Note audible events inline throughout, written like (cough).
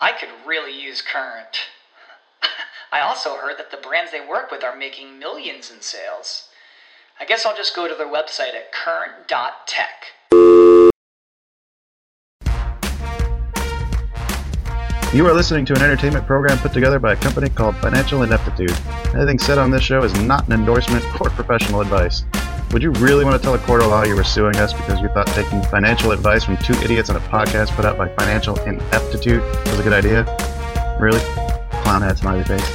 I could really use Current. (laughs) I also heard that the brands they work with are making millions in sales. I guess I'll just go to their website at current.tech. You are listening to an entertainment program put together by a company called Financial Ineptitude. Anything said on this show is not an endorsement or professional advice. Would you really want to tell a court of law you were suing us because you thought taking financial advice from two idiots on a podcast put out by Financial Ineptitude was a good idea? Really? Clown hat smiley face.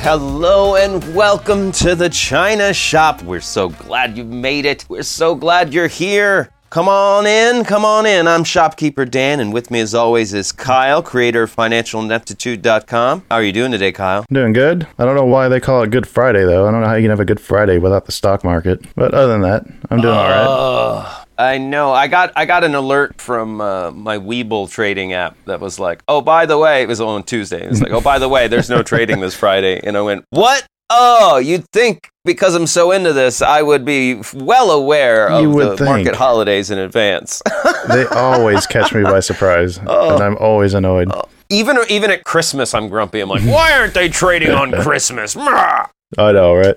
Hello and welcome to the China Shop. We're so glad you made it. We're so glad you're here. Come on in, come on in. I'm shopkeeper Dan, and with me as always is Kyle, creator of financialineptitude.com. How are you doing today, Kyle? Doing good. I don't know why they call it Good Friday, though. I don't know how you can have a Good Friday without the stock market. But other than that, I'm doing all right. Oh, I know. I got I got an alert from uh, my Webull trading app that was like, "Oh, by the way, it was on Tuesday." It was like, "Oh, by the way, there's no (laughs) trading this Friday," and I went, "What? Oh, you'd think because I'm so into this, I would be well aware of the think. market holidays in advance." (laughs) They always catch me by surprise, (laughs) Oh. and I'm always annoyed. even even at Christmas, I'm grumpy. I'm like, "Why aren't they trading on (laughs) Christmas?" I know, right?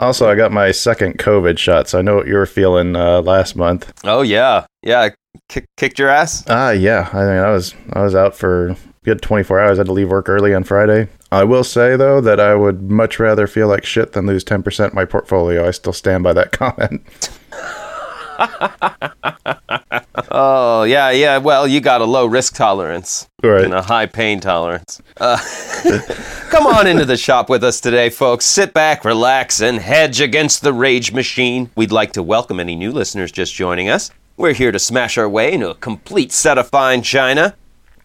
also, I got my second COVID shot, so I know what you were feeling uh, last month. Oh yeah, yeah. Kick, kicked your ass. Ah, yeah. I mean, I was I was out for a good 24 hours. I had to leave work early on Friday. I will say though that I would much rather feel like shit than lose 10% of my portfolio. I still stand by that (laughs) comment. (laughs) Oh yeah, yeah. Well, you got a low risk tolerance Right. and a high pain tolerance. Uh, (laughs) come on into the shop with us today, folks. Sit back, relax, and hedge against the rage machine. We'd like to welcome any new listeners just joining us. We're here to smash our way into a complete set of fine china,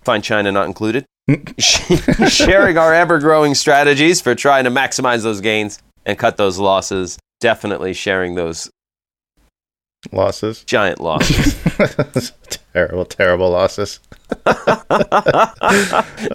fine china not included. (laughs) Sharing our ever-growing strategies for trying to maximize those gains and cut those losses. Definitely sharing those Losses. giant (laughs) losses. terrible, terrible losses. (laughs)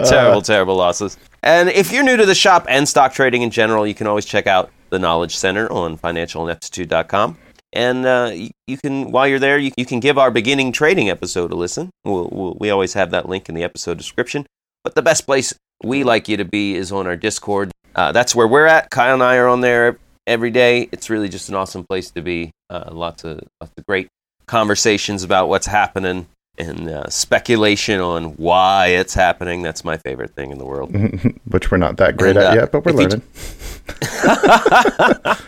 terrible, terrible losses. And if you're new to the shop and stock trading in general, you can always check out the Knowledge Center on financialineptitude.com. And uh, you, you can, while you're there, you, you can give our beginning trading episode a listen. We'll, we'll, we always have that link in the episode description. But the best place we like you to be is on our Discord. Uh, that's where we're at. Kyle and I are on there every day. It's really just an awesome place to be. Uh, lots of lots of great conversations about what's happening and uh, speculation on why it's happening. That's my favorite thing in the world. (laughs) Which we're not that great And, at uh, yet, but we're learning.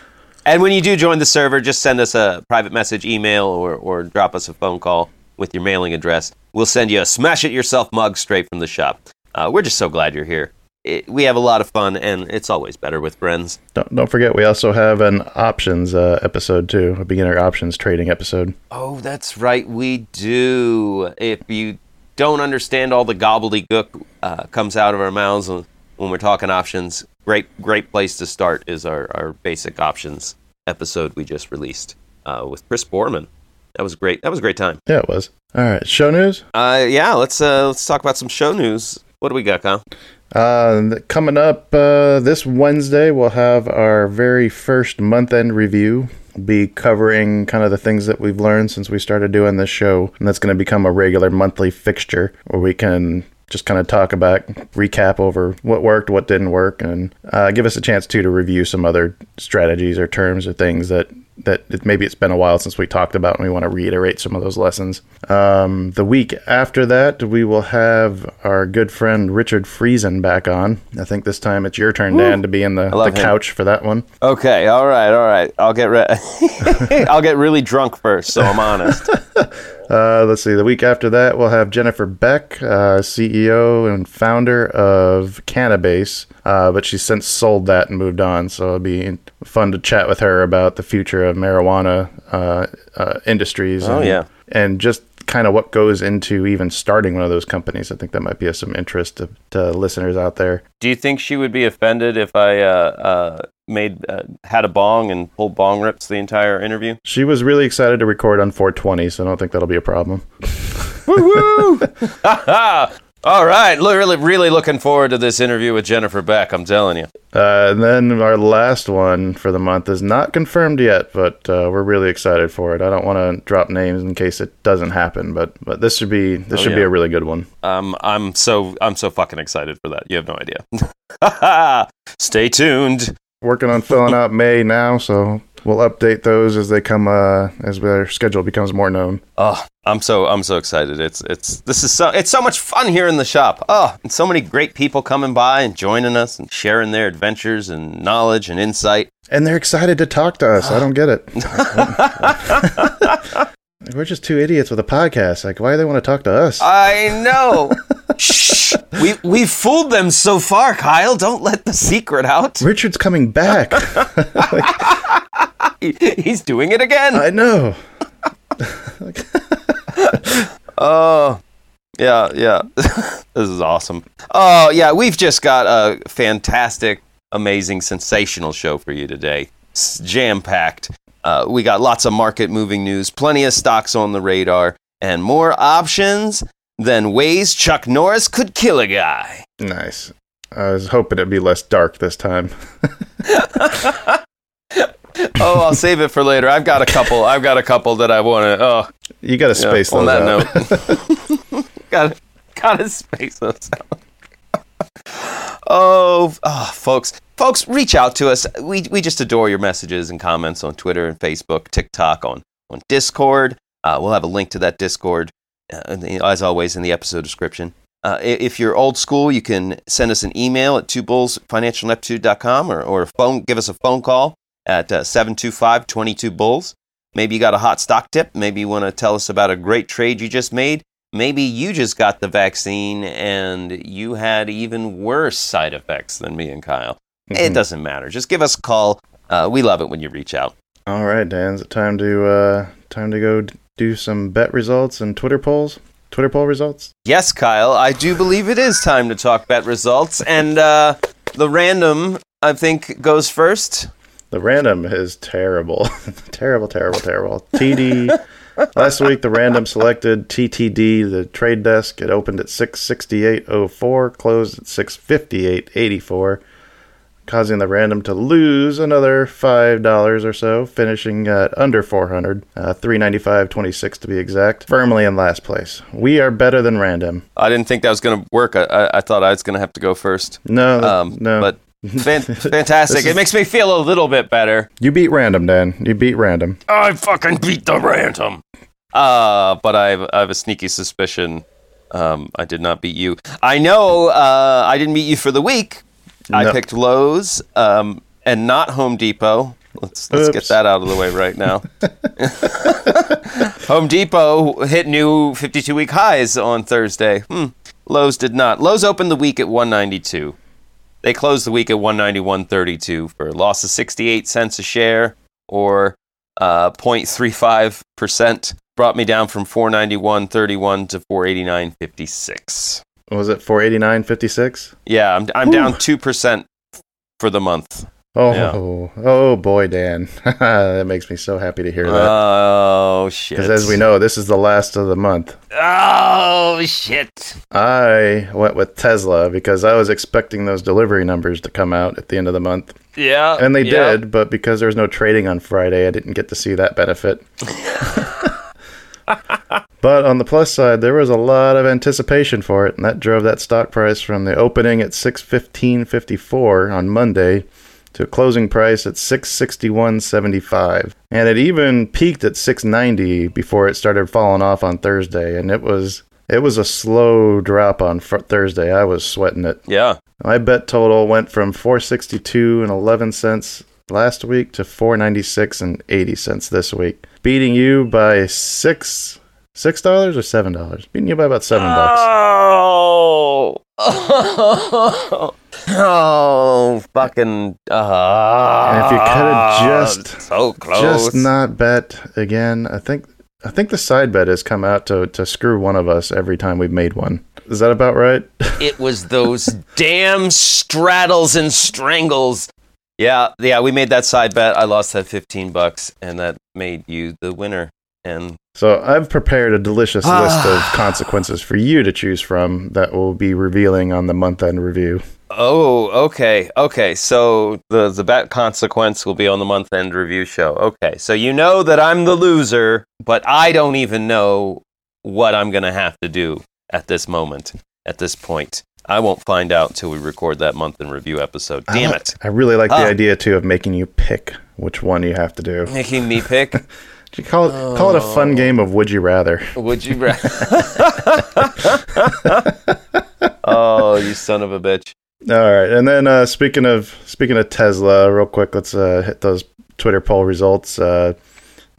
(laughs) And when you do join the server, just send us a private message, email, or, or drop us a phone call with your mailing address. We'll send you a smash it yourself mug straight from the shop. Uh, we're just so glad you're here. It, we have a lot of fun, and it's always better with friends. Don't, don't forget, we also have an options uh, episode too, a beginner options trading episode. Oh, that's right, we do. If you don't understand all the gobbledygook uh, comes out of our mouths when we're talking options, great great place to start is our, our basic options episode we just released uh, with Chris Borman. That was great. That was a great time. Yeah, it was. All right, show news. Uh, yeah, let's uh, let's talk about some show news. What do we got, Kyle? Uh, coming up uh, this Wednesday, we'll have our very first month end review. We'll be covering kind of the things that we've learned since we started doing this show, and that's going to become a regular monthly fixture where we can just kind of talk about, recap over what worked, what didn't work, and uh, give us a chance too to review some other strategies or terms or things that that it, maybe it's been a while since we talked about, and we want to reiterate some of those lessons. Um, the week after that, we will have our good friend Richard Friesen back on. I think this time it's your turn, Dan, to be in the, the couch for that one. Okay, all right, all right. I'll get re- (laughs) I'll get really drunk first, so I'm honest. (laughs) Uh, let's see. The week after that, we'll have Jennifer Beck, uh, CEO and founder of Cannabase, uh, but she's since sold that and moved on. So it'll be fun to chat with her about the future of marijuana uh, uh, industries. Oh, and, yeah. and just kind of what goes into even starting one of those companies. I think that might be of some interest to, to listeners out there. Do you think she would be offended if I uh, uh, made uh, had a bong and pulled bong rips the entire interview? She was really excited to record on 420, so I don't think that'll be a problem. (laughs) Woo! (laughs) All right, really, really looking forward to this interview with Jennifer Beck. I'm telling you. Uh, and then our last one for the month is not confirmed yet, but uh, we're really excited for it. I don't want to drop names in case it doesn't happen, but but this should be this Oh, should be a really good one. Um, I'm so I'm so fucking excited for that. You have no idea. (laughs) Stay tuned. Working on filling out May now, so we'll update those as they come uh, as their schedule becomes more known. Oh, I'm so I'm so excited. It's it's this is so it's so much fun here in the shop. Oh, and so many great people coming by and joining us and sharing their adventures and knowledge and insight. And they're excited to talk to us. I don't get it. (laughs) We're just two idiots with a podcast. Like, why do they want to talk to us? I know. (laughs) (laughs) We we've fooled them so far, Kyle. Don't let the secret out. (laughs) Richard's coming back. He- (laughs) he's doing it again. I know. Oh, yeah, yeah. this is awesome. Oh, yeah, we've just got a fantastic, amazing, sensational show for you today. Jam packed. Uh, we got lots of market moving news, plenty of stocks on the radar, and more options than ways Chuck Norris could kill a guy. Nice. I was hoping it'd be less dark this time. (laughs) Oh, I'll save it for later. I've got a couple. I've got a couple that I want to. Oh, You got to space on those that out. (laughs) (laughs) got gotta space those out. oh, oh, folks, folks, reach out to us. We we just adore your messages and comments on Twitter and Facebook, TikTok, on on Discord. Uh, we'll have a link to that Discord, as always, in the episode description. Uh, if you're old school, you can send us an email at twobullsfinancialneptude.com or, or phone, give us a phone call at uh, 725-22-BULLS. Maybe you got a hot stock tip. Maybe you want to tell us about a great trade you just made. Maybe you just got the vaccine and you had even worse side effects than me and Kyle. It doesn't matter. Just give us a call. Uh, we love it when you reach out. All right, Dan. Is it time to uh, time to go d- do some bet results and Twitter polls? Twitter poll results. Yes, Kyle, I do believe it is time to talk bet results. And uh, the random, I think, goes first. The random is terrible, (laughs) terrible, terrible, terrible. TD. Last week, the random selected TTD, the trade desk. It opened at 668.04, closed at 658.84, causing the random to lose another $5 or so, finishing at under 400, uh, 395.26 to be exact, firmly in last place. We are better than random. I didn't think that was going to work. I, I, I thought I was going to have to go first. No, Um, no. But (laughs) fan- fantastic. This it is- makes me feel a little bit better. you beat random, Dan. You beat random. I fucking beat the random. Uh, but I have, I have a sneaky suspicion um, I did not beat you. I know uh, I didn't beat you for the week. I picked Lowe's um, and not Home Depot. Let's let's get that out of the way right now. (laughs) Home Depot hit new 52 week highs on Thursday. Hmm. Lowe's did not. Lowe's opened the week at 192. They closed the week at 191.32 for a loss of 68 cents a share or uh, 0.35%. Brought me down from 491.31 to 489.56. Was it 489.56? Yeah, I'm, I'm down 2% for the month. Oh, Yeah. oh boy, Dan. (laughs) that makes me so happy to hear that. Oh, shit. Because as we know, this is the last of the month. Oh, shit. I went with Tesla because I was expecting those delivery numbers to come out at the end of the month. Yeah. And they yeah. did, but because there was no trading on Friday, I didn't get to see that benefit. (laughs) but on the plus side, there was a lot of anticipation for it, and that drove that stock price from the opening at 615.54 on Monday to a closing price at 661.75. And it even peaked at 690 before it started falling off on Thursday and it was it was a slow drop on fr- Thursday. I was sweating it. Yeah. My bet total went from 462 and 11 cents last week to 496 and 80 cents this week, beating you by 6 Six dollars or seven dollars? Beating you by about seven bucks. Oh. Oh. (laughs) Oh. Fucking. Uh, And if you could have just so close. just not bet again, I think I think the side bet has come out to to screw one of us every time we've made one. Is that about right? (laughs) it was those damn straddles and strangles. Yeah, yeah, we made that side bet. I lost that 15 bucks and that made you the winner. And So I've prepared a delicious ah. list of consequences for you to choose from that we'll be revealing on the month end review. oh, okay. Okay. So the the bet consequence will be on the month end review show. Okay. So you know that I'm the loser, but I don't even know what I'm going to have to do at this moment, at this point. I won't find out till we record that month in review episode. Damn it. I really like the idea too of making you pick which one you have to do. Making me pick. (laughs) You call it call it a fun game of would you rather. Would you rather? (laughs) (laughs) oh, you son of a bitch. All right, and then uh, speaking of speaking of Tesla, real quick, let's uh, hit those Twitter poll results. Uh,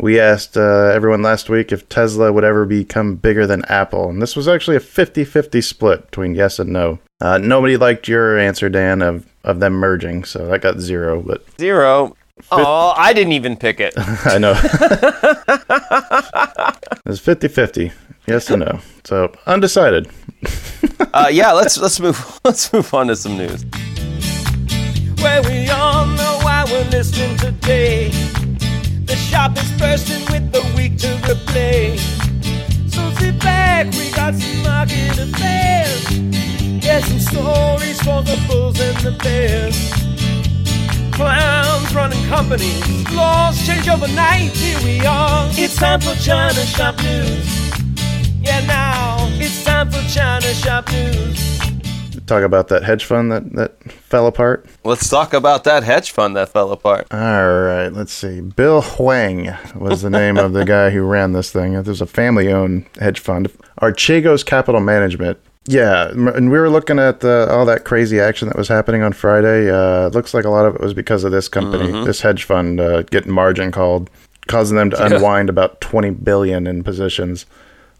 we asked uh, everyone last week if Tesla would ever become bigger than Apple, and this was actually a 50-50 split between yes and no. Uh, nobody liked your answer, Dan, of of them merging, so that got zero. But Zero. Oh, I didn't even pick it. (laughs) I know (laughs) it's 50-50, yes and no. So undecided. (laughs) Uh, yeah, let's let's move let's move on to some news. Well, we all know why we're listening today. The shop is bursting with the week to replay. So sit back, we got some market affairs. Yeah, some stories for the bulls and the bears. Clowns running companies, laws change overnight. Here we are. It's time for China Shop News. Yeah, now it's time for China Shop News. Talk about that hedge fund that that fell apart. Let's talk about that hedge fund that fell apart. All right, let's see. Bill Hwang was the name of the guy who ran this thing. It was a family owned hedge fund. Archegos Capital Management. Yeah, and we were looking at the, all that crazy action that was happening on Friday. Uh, looks like a lot of it was because of this company, this hedge fund uh, getting margin called, causing them to unwind about 20 billion in positions.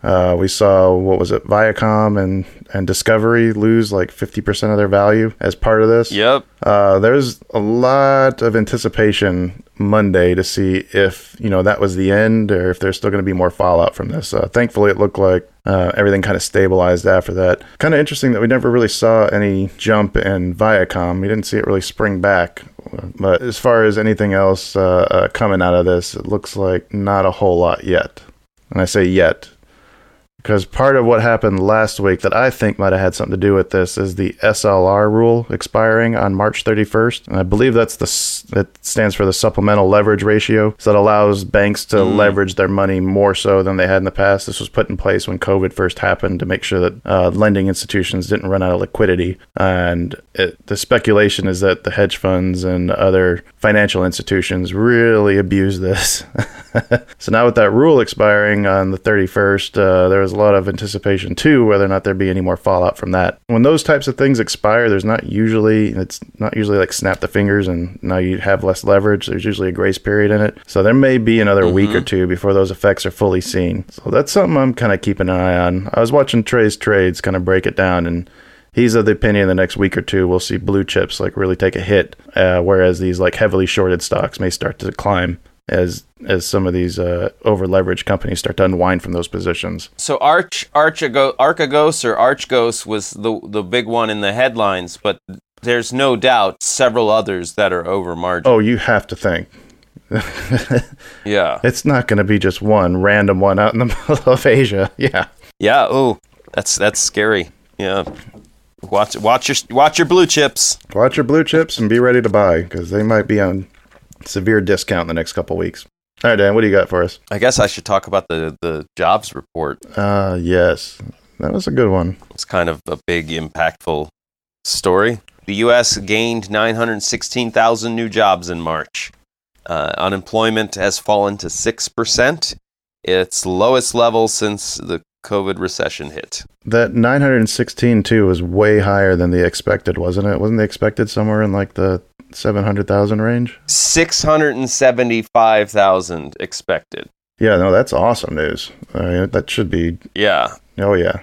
Uh, we saw what was it, Viacom and and Discovery lose like 50% of their value as part of this. Yep. Uh, there's a lot of anticipation Monday to see if you know that was the end or if there's still going to be more fallout from this. Uh, thankfully, it looked like uh, everything kind of stabilized after that. Kind of interesting that we never really saw any jump in Viacom. We didn't see it really spring back. But as far as anything else uh, uh, coming out of this, it looks like not a whole lot yet. And I say yet because part of what happened last week that I think might have had something to do with this is the SLR rule expiring on March 31st. And I believe that's the that stands for the supplemental leverage ratio. So that allows banks to leverage their money more so than they had in the past. This was put in place when COVID first happened to make sure that uh, lending institutions didn't run out of liquidity. And it, the speculation is that the hedge funds and other financial institutions really abuse this. (laughs) so now with that rule expiring on the 31st, uh, there was a lot of anticipation too whether or not there'd be any more fallout from that. When those types of things expire, there's not usually it's not usually like snap the fingers and now you have less leverage. There's usually a grace period in it. So there may be another week or two before those effects are fully seen. So that's something I'm kind of keeping an eye on. I was watching Trey's trades kind of break it down and he's of the opinion the next week or two we'll see blue chips like really take a hit, uh, whereas these like heavily shorted stocks may start to climb as as some of these uh, over leveraged companies start to unwind from those positions. So Arch Archago, Archegos or Archgos was the the big one in the headlines, but there's no doubt several others that are over margin. Oh, you have to think. (laughs) yeah. It's not going to be just one random one out in the (laughs) middle of Asia. Yeah. Yeah. Oh, that's that's scary. Yeah. Watch watch your watch your blue chips. Watch your blue chips and be ready to buy because they might be on severe discount in the next couple weeks. All right, Dan, what do you got for us? I guess I should talk about the the jobs report. Uh, yes, that was a good one. It's kind of a big impactful story. The U.S. gained 916,000 new jobs in March. Uh, unemployment has fallen to 6%, its lowest level since the COVID recession hit. That 916 too was way higher than the expected, wasn't it? Wasn't they expected somewhere in like the 700,000 range? 675,000 expected. Yeah, no, that's awesome news. Uh, that should be, Yeah. oh yeah,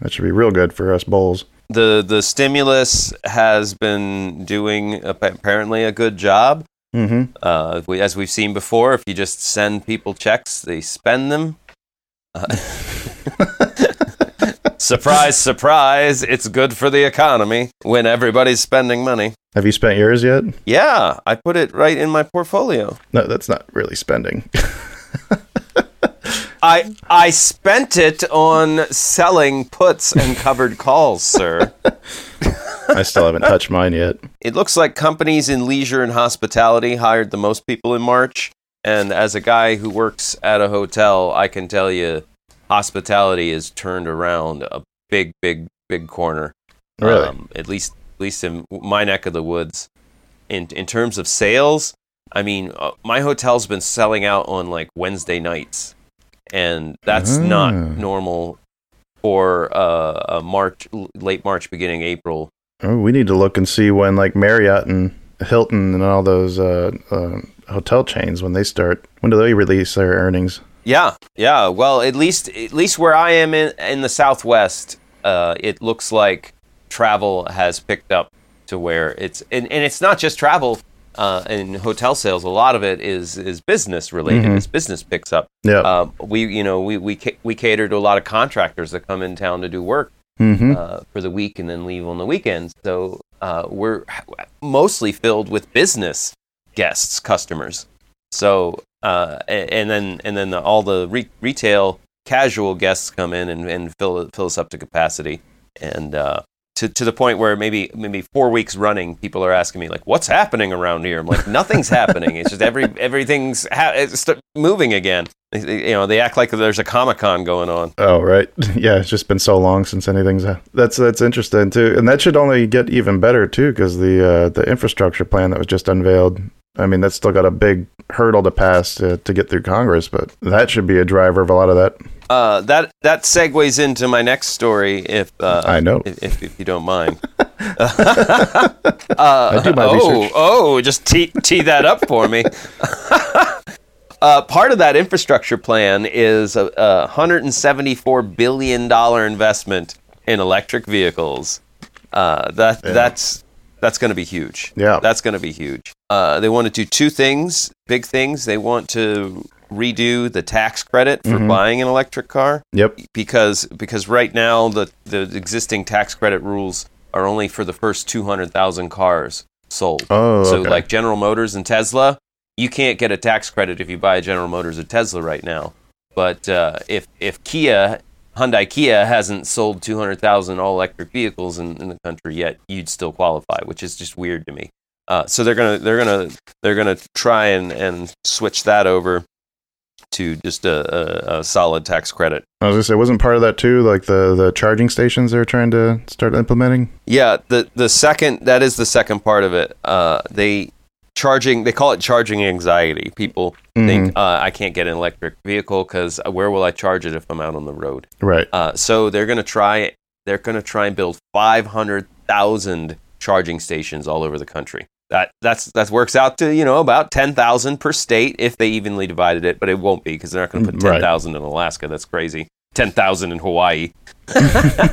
that should be real good for us bulls. The the stimulus has been doing apparently a good job. Mm-hmm. Uh, we, as we've seen before, if you just send people checks, they spend them. Uh, (laughs) (laughs) surprise, surprise! It's good for the economy when everybody's spending money. Have you spent yours yet? Yeah, I put it right in my portfolio. No, that's not really spending. (laughs) I I spent it on selling puts and covered calls, sir. (laughs) I still haven't touched mine yet. It looks like companies in leisure and hospitality hired the most people in March. And as a guy who works at a hotel, I can tell you hospitality is turned around a big, big, big corner. Really? Um, at least, at least in my neck of the woods. In in terms of sales, I mean, uh, my hotel's been selling out on like Wednesday nights, and that's not Ah. normal for uh, a March, late March, beginning April Oh, we need to look and see when like Marriott and Hilton and all those uh, uh, hotel chains when they start. When do they release their earnings? Yeah, yeah. Well, at least at least where I am in in the Southwest, uh, it looks like travel has picked up to where it's and, and it's not just travel uh, and hotel sales. A lot of it is is business related. Mhm. As business picks up, Yeah. um, we you know we we ca- we cater to a lot of contractors that come in town to do work mm-hmm. uh, for the week and then leave on the weekends. So uh, we're mostly filled with business guests, customers. So uh, and then and then the, all the re- retail casual guests come in and, and fill fill us up to capacity, and uh, to to the point where maybe maybe four weeks running, people are asking me like, "What's happening around here?" I'm like, "Nothing's (laughs) happening. It's just every everything's ha- moving again." You know, they act like there's a comic con going on. Oh right, (laughs) yeah. It's just been so long since anything's. That's that's interesting too, and that should only get even better too because the uh, the infrastructure plan that was just unveiled. I mean, that's still got a big hurdle to pass to, to get through Congress, but that should be a driver of a lot of that. Uh, that that segues into my next story, if uh, I know. if, if, if you don't mind. (laughs) (laughs) uh, I do my oh, research. oh, just tee, tee that up for me. (laughs) uh, part of that infrastructure plan is a, a hundred and seventy-four billion dollar investment in electric vehicles. Uh, that that's that's going to be huge. Yeah. that's going to be huge. Uh, they want to do two things, big things. They want to redo the tax credit for Mhm. buying an electric car Yep. because because right now the the existing tax credit rules are only for the first 200,000 cars sold. Oh, so okay. like General Motors and Tesla, you can't get a tax credit if you buy a General Motors or Tesla right now. But uh, if if Kia Hyundai Kia hasn't sold 200,000 all electric vehicles in, in the country yet, you'd still qualify, which is just weird to me. Uh, so they're gonna they're gonna they're gonna try and, and switch that over to just a, a, a solid tax credit. I was gonna say, wasn't part of that too, like the the charging stations they're trying to start implementing. Yeah, the the second that is the second part of it. Uh, they charging they call it charging anxiety. People think uh, I can't get an electric vehicle because where will I charge it if I'm out on the road? Right. Uh, so they're gonna try they're gonna try and build five hundred thousand charging stations all over the country. That that's that works out to you know about ten thousand per state if they evenly divided it, but it won't be because they're not going to put Right. ten thousand in Alaska. That's crazy. Ten thousand in Hawaii. (laughs)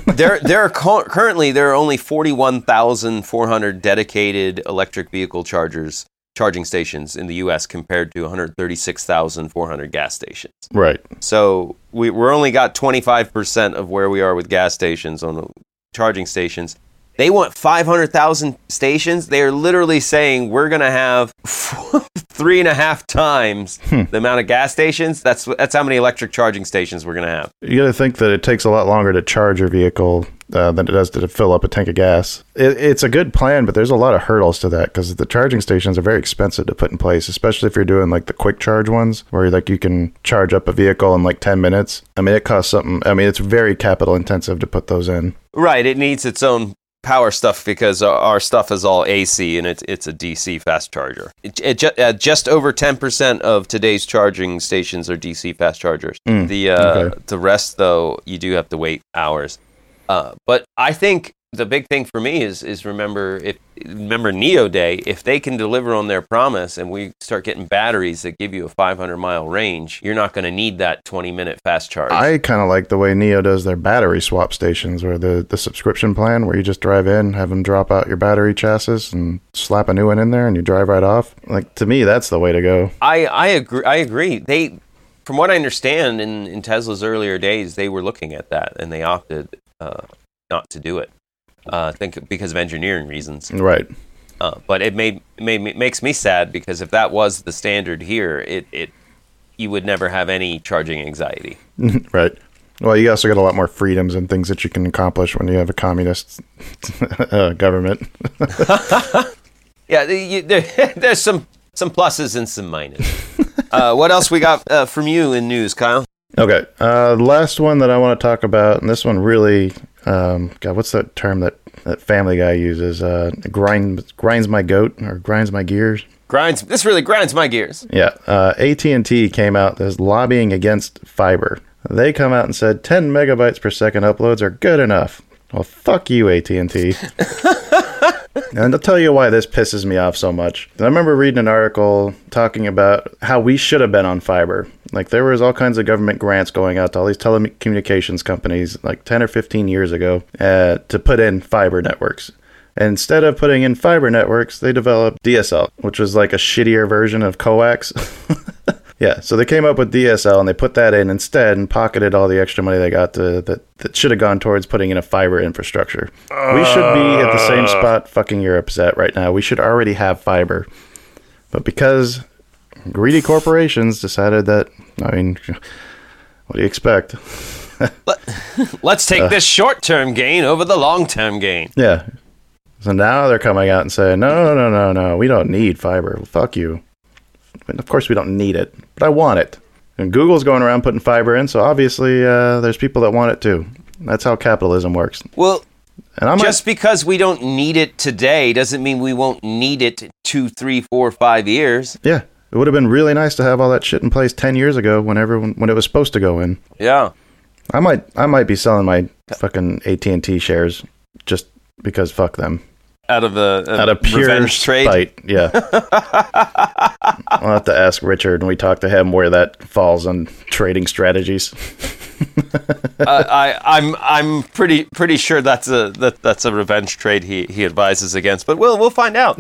there, there are cu- currently there are only forty-one thousand four hundred dedicated electric vehicle chargers charging stations in the U.S. compared to one hundred thirty-six thousand four hundred gas stations. Right. So we, we're only got 25% of where we are with gas stations on the charging stations. They want 500,000 stations. They are literally saying we're going to have (laughs) three and a half times the amount of gas stations. That's that's how many electric charging stations we're going to have. You got to think that it takes a lot longer to charge your vehicle uh, than it does to fill up a tank of gas. It, it's a good plan, but there's a lot of hurdles to that because the charging stations are very expensive to put in place, especially if you're doing like the quick charge ones where like you can charge up a vehicle in like 10 minutes. I mean, it costs something. I mean, it's very capital intensive to put those in. Right. It needs its own power stuff because our- stuff is all AC and it's it's a DC fast charger. It, it ju- uh, just over ten percent of today's charging stations are DC fast chargers. Mm, the uh, okay. the rest though, you do have to wait hours. Uh, but I think the big thing for me is is remember if remember NIO Day if they can deliver on their promise and we start getting batteries that give you a 500 mile range, you're not going to need that 20 minute fast charge. I kind of like the way NIO does their battery swap stations, or the, the subscription plan, where you just drive in, have them drop out your battery chassis, and slap a new one in there, and you drive right off. Like to me, that's the way to go. I I agree. I agree. They, from what I understand, in in Tesla's earlier days, they were looking at that and they opted uh, not to do it. Uh, I think because of engineering reasons. Right. Uh, but it made made me, makes me sad because if that was the standard here, it it you would never have any charging anxiety. (laughs) right. Well, you also get a lot more freedoms and things that you can accomplish when you have a communist (laughs) uh, government. (laughs) Yeah, the- you, there, there's some some pluses and some minuses. uh, what else we got uh, from you in news, Kyle? Okay. Uh, last one that I want to talk about, and this one really, um, God, what's that term that, that Family Guy uses? Uh, grind, grinds my goat or grinds my gears. Grinds. This really grinds my gears. Yeah. Uh, AT&T came out as lobbying against fiber. They come out and said 10 megabytes per second uploads are good enough. Well, fuck you, AT&T. And (laughs) I'll tell you why this pisses me off so much. I remember reading an article talking about how we should have been on fiber. Like there was all kinds of government grants going out to all these telecommunications companies like 10 or 15 years ago uh, to put in fiber networks. And instead of putting in fiber networks, they developed DSL, which was like a shittier version of coax. (laughs) Yeah, so they came up with DSL and they put that in instead and pocketed all the extra money they got to, that that should have gone towards putting in a fiber infrastructure. we should be at the same uh. spot fucking Europe's at right now. We should already have fiber. But because greedy corporations decided that I mean what do you expect? (laughs) Let's take uh. this short-term gain over the long-term gain. Yeah. So now they're coming out and saying, "No, no, no, no, no. We don't need fiber. Well, fuck you." And of course, we don't need it, but I want it. And Google's going around putting fiber in, so obviously uh, there's people that want it too. That's how capitalism works. Well, just because we don't need it today doesn't mean we won't need it two, three, four, five years. yeah, it would have been really nice to have all that shit in place ten years ago, when everyone when it was supposed to go in. Yeah. I might I might be selling my fucking AT and T shares just because fuck them. Out of a, a Out of pure revenge trade. spite, yeah. (laughs) I'll have to ask Richard when we talk to him where that falls on trading strategies. (laughs) uh, I, I'm I'm pretty pretty sure that's a that, that's a revenge trade he, he advises against, but we'll we'll find out.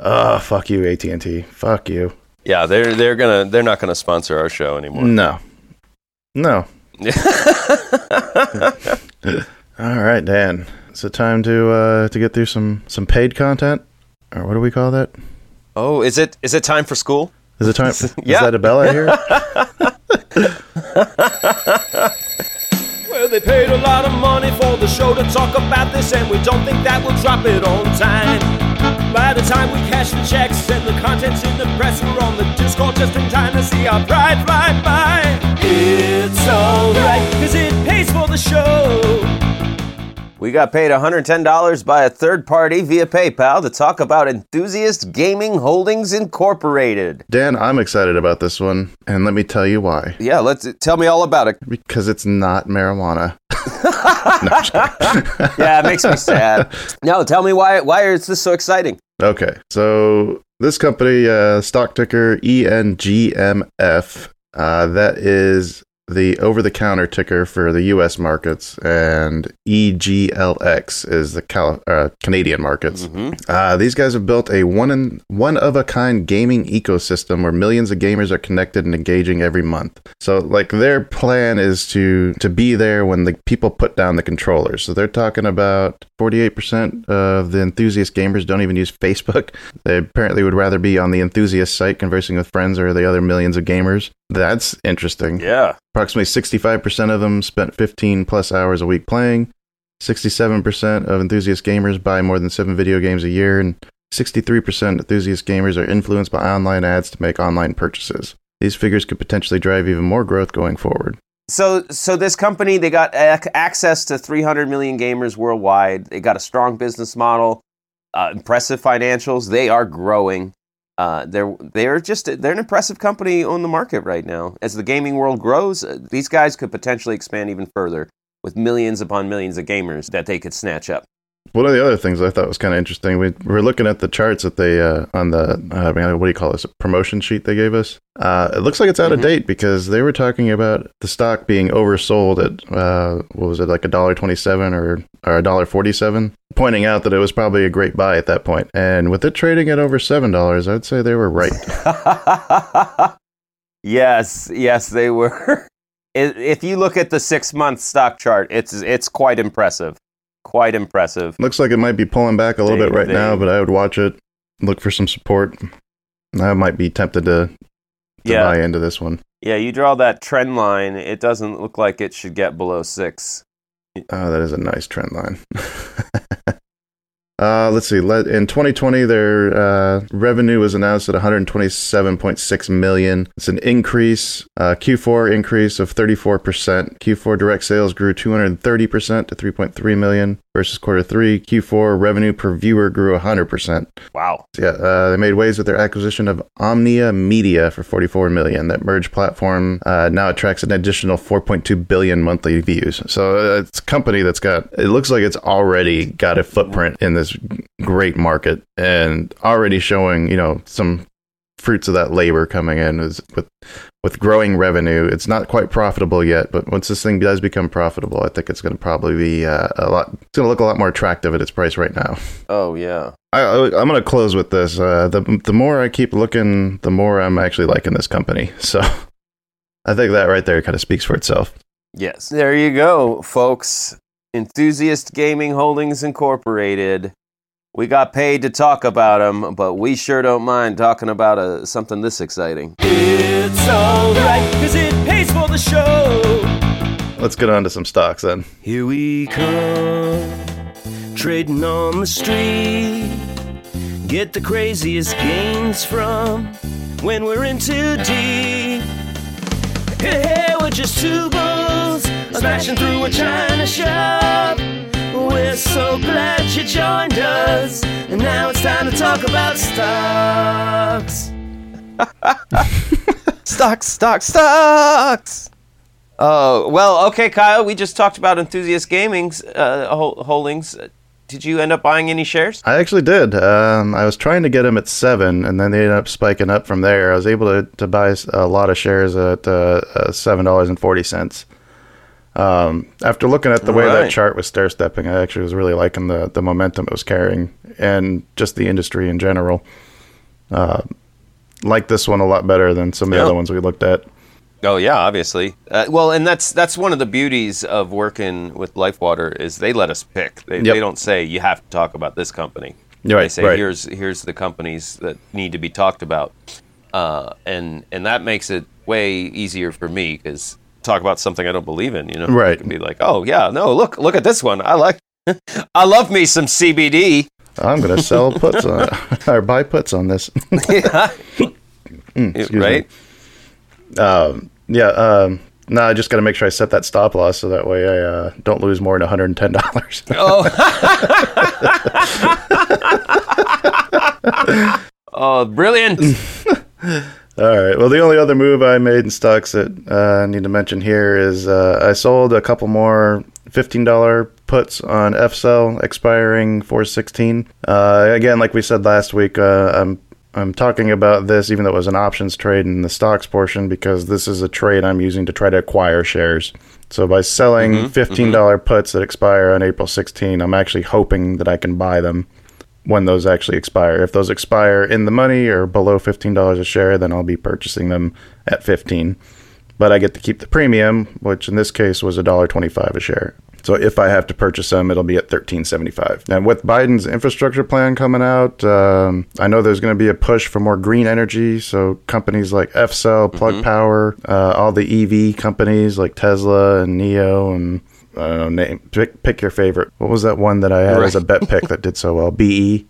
Oh, (laughs) fuck you, AT and T. Fuck you. yeah, they're they're gonna they're not gonna sponsor our show anymore. No, no. All right, Dan. Is it time to uh, to get through some some paid content, or what do we call that? Oh, is it is it time for school? Is it time? (laughs) yeah. Is that a bell I hear? (laughs) Well, they paid a lot of money for the show to talk about this, and we don't think that we'll drop it on time. By the time we cash the checks and the contents in the press, we're on the Discord just in time to see our pride fly by. It's alright, cause it pays for the show. We got paid $110 by a third party via PayPal to talk about Enthusiast Gaming Holdings Incorporated. Dan, I'm excited about this one, and let me tell you why. Yeah, let's tell me all about it. Because it's not marijuana. (laughs) (laughs) Yeah, it makes me sad. No, tell me why why is this so exciting? Okay, so this company, uh, stock ticker ENGMF, uh, that is the over-the-counter ticker for the U.S. markets, and EGLX is the Cal- uh, Canadian markets. Uh, these guys have built a one in, one of a kind gaming ecosystem where millions of gamers are connected and engaging every month. So, like, their plan is to to be there when the people put down the controllers. So they're talking about 48% of the enthusiast gamers don't even use Facebook. They apparently would rather be on the enthusiast site conversing with friends or the other millions of gamers. That's interesting. Yeah. Approximately 65% of them spent 15 plus hours a week playing. 67% of enthusiast gamers buy more than seven video games a year, and 63% enthusiast gamers are influenced by online ads to make online purchases. These figures could potentially drive even more growth going forward. So, so this company they got ac- access to 300 million gamers worldwide. They got a strong business model, uh, impressive financials. They are growing. Uh, they're they're just they're an impressive company on the market right now. As the gaming world grows, uh, these guys could potentially expand even further with millions upon millions of gamers that they could snatch up. One of the other things I thought was kind of interesting, we were looking at the charts that they uh, on the uh, I mean, what do you call this? A promotion sheet they gave us. Uh, it looks like it's out Mhm. of date because they were talking about the stock being oversold at uh, what was it like a dollar twenty seven or or a dollar forty seven, pointing out that it was probably a great buy at that point. And with it trading at over seven dollars, I'd say they were right. (laughs) yes, yes, they were. (laughs) If you look at the six month stock chart, it's it's quite impressive. Quite impressive. Looks like it might be pulling back a little They- bit right they- now, but I would watch it, look for some support. I might be tempted to, to Yeah. buy into this one. Yeah, you draw that trend line, it doesn't look like it should get below six. Oh, that is a nice trend line. (laughs) uh, let's see. Let, in 2020, their uh, revenue was announced at 127.6 million. It's an increase, uh, Q4 increase of 34%. Q4 direct sales grew 230% to 3.3 million versus quarter three. Q4 revenue per viewer grew 100%. Wow. Yeah, uh, they made waves with their acquisition of Omnia Media for 44 million. That merged platform uh, now attracts an additional 4.2 billion monthly views. So uh, it's a company that's got. It looks like it's already got a footprint in this great market and already showing you know some fruits of that labor coming in is with with growing revenue. It's not quite profitable yet, but once this thing does become profitable, I think it's going to probably be uh, a lot. It's going to look a lot more attractive at its price right now. Oh, yeah. I, I'm going to close with this. Uh, the the more I keep looking, the more I'm actually liking this company. (laughs) So I think that right there kind of speaks for itself. Yes. There you go, folks. Enthusiast Gaming Holdings Incorporated. We got paid to talk about them, but we sure don't mind talking about uh, something this exciting. It's alright, cause it pays for the show. Let's get on to some stocks then. Here we come, trading on the street. Get the craziest gains from when we're in too deep. Here, here, we're just two bulls smashing through a china shop. We're so glad you joined us. And now it's time to talk about stocks. (laughs) stocks, stocks, stocks. Oh, uh, well, okay, Kyle, we just talked about Enthusiast Gaming's uh, holdings. Did you end up buying any shares? I actually did. Um, I was trying to get them at seven, and then they ended up spiking up from there. I was able to, to buy a lot of shares at uh, uh $7.40. Um, after looking at the way Alright. that chart was stair stepping, I actually was really liking the the momentum it was carrying, and just the industry in general. Uh, like this one a lot better than some of the Yeah. other ones we looked at. Oh yeah, obviously. Uh, well, and that's that's one of the beauties of working with LifeWater is they let us pick. They, Yep. they don't say you have to talk about this company. You're They say right. here's here's the companies that need to be talked about, uh, and and that makes it way easier for me because talk about something I don't believe in. You know, Right. I can be like, oh yeah, no, look look at this one. I like. (laughs) I love me some CBD. I'm going to sell (laughs) puts on or buy puts on this. (laughs) Yeah. me. right. Um, yeah. Um, no, I just got to make sure I set that stop loss so that way I uh, don't lose more than $110. Oh. oh, brilliant. All right. Well, the only other move I made in stocks that uh, I need to mention here is uh, I sold a couple more $15 puts on FCell expiring 416. Uh, again, like we said last week, uh, I'm I'm talking about this even though it was an options trade in the stocks portion because this is a trade I'm using to try to acquire shares. So by selling $15 puts that expire on April 16, I'm actually hoping that I can buy them when those actually expire. If those expire in the money or below $15 a share, then I'll be purchasing them at 15. But I get to keep the premium, which in this case was $1.25 a share. So if I have to purchase them, it'll be at $13.75. And with Biden's infrastructure plan coming out, um, I know there's going to be a push for more green energy. So companies like FCell, Plug Power, uh, all the EV companies like Tesla and NIO and I don't know, name pick, pick your favorite. What was that one that I had as a bet pick (laughs) that did so well? BE,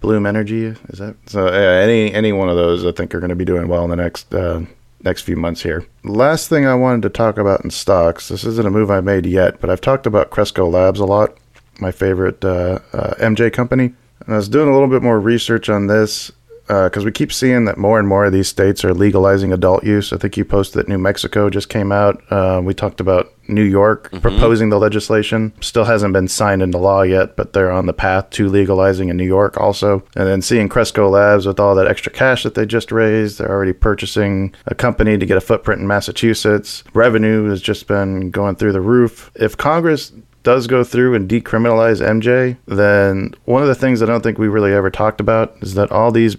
Bloom Energy, is that? So yeah, any any one of those I think are going to be doing well in the next uh, next few months here. Last thing I wanted to talk about in stocks. This isn't a move I made yet, but I've talked about Cresco Labs a lot. My favorite uh, uh, MJ company. And I was doing a little bit more research on this because we keep seeing that more and more of these states are legalizing adult use. I think you posted that New Mexico just came out. Uh, we talked about New York mm-hmm. proposing the legislation. Still hasn't been signed into law yet, but they're on the path to legalizing in New York also. And then seeing Cresco Labs with all that extra cash that they just raised, they're already purchasing a company to get a footprint in Massachusetts. Revenue has just been going through the roof. If Congress does go through and decriminalize MJ, then one of the things I don't think we really ever talked about is that all these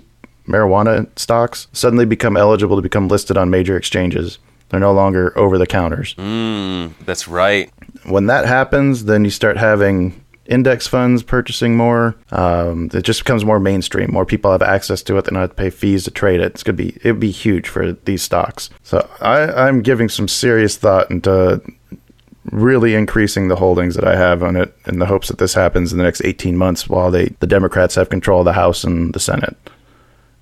marijuana stocks suddenly become eligible to become listed on major exchanges. They're no longer over the counters. Mm, that's right. When that happens, then you start having index funds purchasing more. Um, it just becomes more mainstream. More people have access to it. They don't have to pay fees to trade it. It's gonna be it'd be huge for these stocks. So I, I'm giving some serious thought into really increasing the holdings that I have on it in the hopes that this happens in the next 18 months while they the Democrats have control of the House and the Senate.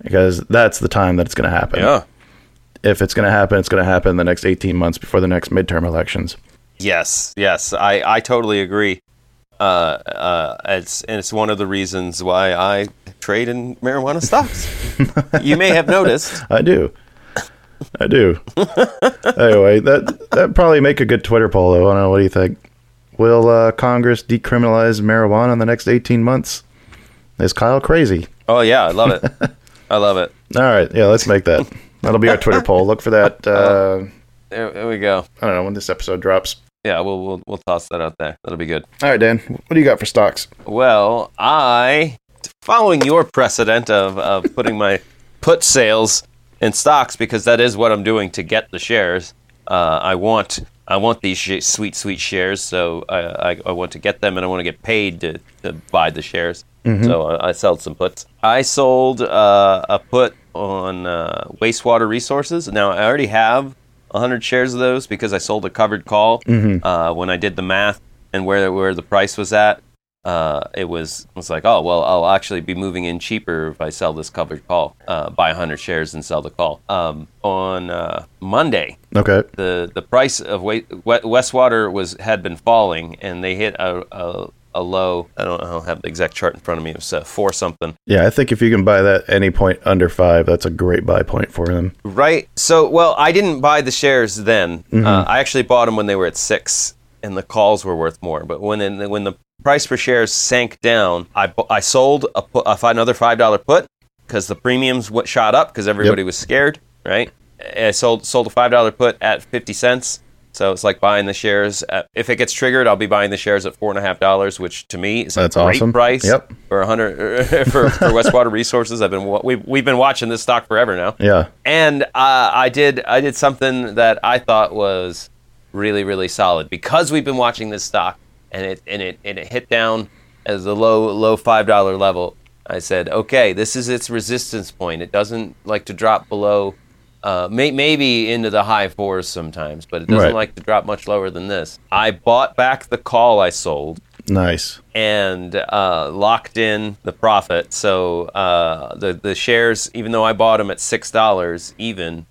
Because that's the time that it's going to happen. Yeah. If it's going to happen, it's going to happen in the next 18 months before the next midterm elections. Yes, yes, I, I totally agree. Uh, uh, it's and it's one of the reasons why I trade in marijuana stocks. (laughs) you may have noticed. I do. I do. (laughs) anyway, that that probably make a good Twitter poll though. I don't know. What do you think? Will uh, Congress decriminalize marijuana in the next 18 months? Is Kyle crazy? Oh yeah, I love it. (laughs) I love it. All right, yeah, let's make that. That'll be our Twitter (laughs) poll. Look for that. Uh, There, there we go. I don't know when this episode drops. Yeah, we'll, we'll we'll toss that out there. That'll be good. All right, Dan, what do you got for stocks? Well, I, following your precedent of, of putting my (laughs) put sales in stocks because that is what I'm doing to get the shares. Uh, I want I want these sh- sweet sweet shares, so I, I, I want to get them and I want to get paid to, to buy the shares. So I, I sold some puts. I sold uh, a put on uh, wastewater resources. Now I already have 100 shares of those because I sold a covered call uh, when I did the math and where where the price was at uh, it was it was like, oh well, I'll actually be moving in cheaper if I sell this covered call, uh, buy 100 shares and sell the call. Um, on uh, Monday, Okay. the the price of wa- Westwater was had been falling, and they hit a, a, a low. I don't, I don't have the exact chart in front of me. It was uh, four something. Yeah, I think if you can buy that any point under five, that's a great buy point for them. Right. So, well, I didn't buy the shares then. Uh, I actually bought them when they were at six, and the calls were worth more. But when in, when the price per shares sank down, I I sold a, pu- a fi- another five dollar put because the premiums w- shot up because everybody was scared. Right. I sold sold a five dollar put at fifty cents. So it's like buying the shares. At, if it gets triggered, I'll be buying the shares at four and a half dollars, which to me is a That's great awesome. price. Yep. For a hundred (laughs) for, for Westwater Resources, I've been we've we've been watching this stock forever now Yeah. and uh, I did I did something that I thought was really really solid because we've been watching this stock and it and it and it hit down as a low low five dollar level. I said, okay, this is its resistance point. It doesn't like to drop below, uh, may, maybe into the high fours sometimes, but it doesn't Right. like to drop much lower than this. I bought back the call I sold Nice. and uh, locked in the profit. So uh, the the shares, even though I bought them at six dollars even,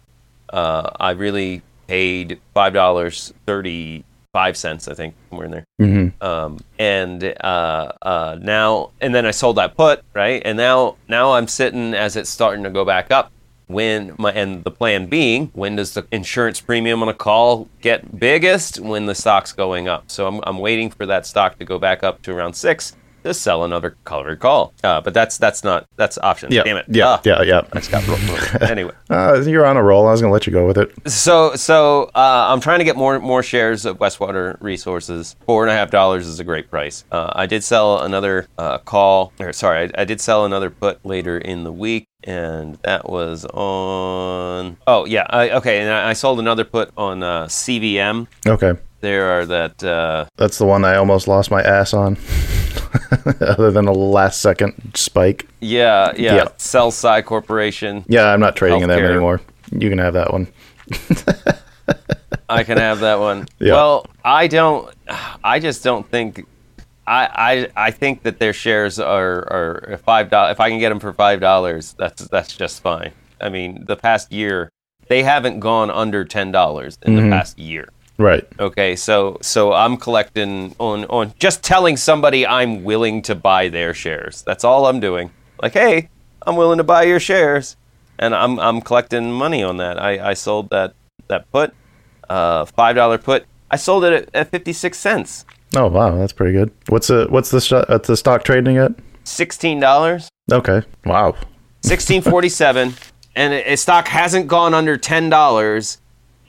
uh, I really paid five dollars thirty five cents, I think, somewhere in there. Mm-hmm. Um, and uh, uh, now, and then I sold that put, right? And now, now I'm sitting as it's starting to go back up. When my and the plan being, when does the insurance premium on a call get biggest? When the stock's going up. So I'm, I'm waiting for that stock to go back up to around six to sell another covered call. Uh, but that's that's not that's option. Yeah. Damn it. Yeah. Ah, Yeah. Yeah. I just got anyway. (laughs) Uh, you're on a roll. I was gonna let you go with it. So, so uh, I'm trying to get more more shares of Westwater Resources. Four and a half dollars is a great price. Uh, I did sell another uh, call, or sorry, I, I did sell another put later in the week, and that was on. Oh yeah, I, okay, and I, I sold another put on uh, CVM. Okay. There are that. Uh, That's the one I almost lost my ass on. (laughs) Other than a last second spike. yeah, yeah, Yep. CEL-SCI Corporation. Yeah, I'm not trading in them anymore. You can have that one. I can have that one. (laughs) Yeah. Well, I don't. I just don't think. I, I I think that their shares are are five dollars. If I can get them for five dollars, that's that's just fine. I mean, the past year, they haven't gone under ten dollars in the past year. Right. Okay, so so I'm collecting on on just telling somebody I'm willing to buy their shares. That's all I'm doing. Like, hey, I'm willing to buy your shares, and I'm I'm collecting money on that. I, I sold that that put, uh, five dollar put. I sold it at, at fifty six cents, Oh wow, that's pretty good. What's the what's the what's the stock trading at? sixteen dollars, Okay. Wow. sixteen forty seven, (laughs) and it, its stock hasn't gone under ten dollars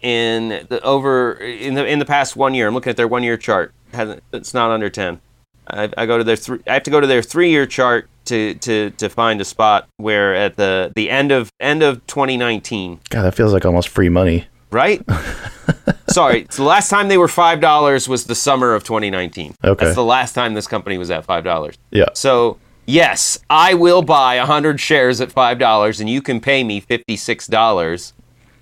in the over in the in the past one year. I'm looking at their one year chart. Hasn't it's not under ten. I, I go to their three. I have to go to their three year chart to, to to find a spot where at the the end of end of 2019, God, that feels like almost free money. right? (laughs) Sorry, the last time they were five dollars was the summer of 2019. Okay. that's the last time this company was at five dollars. Yeah. So yes, I will buy hundred shares at five dollars, and you can pay me fifty six dollars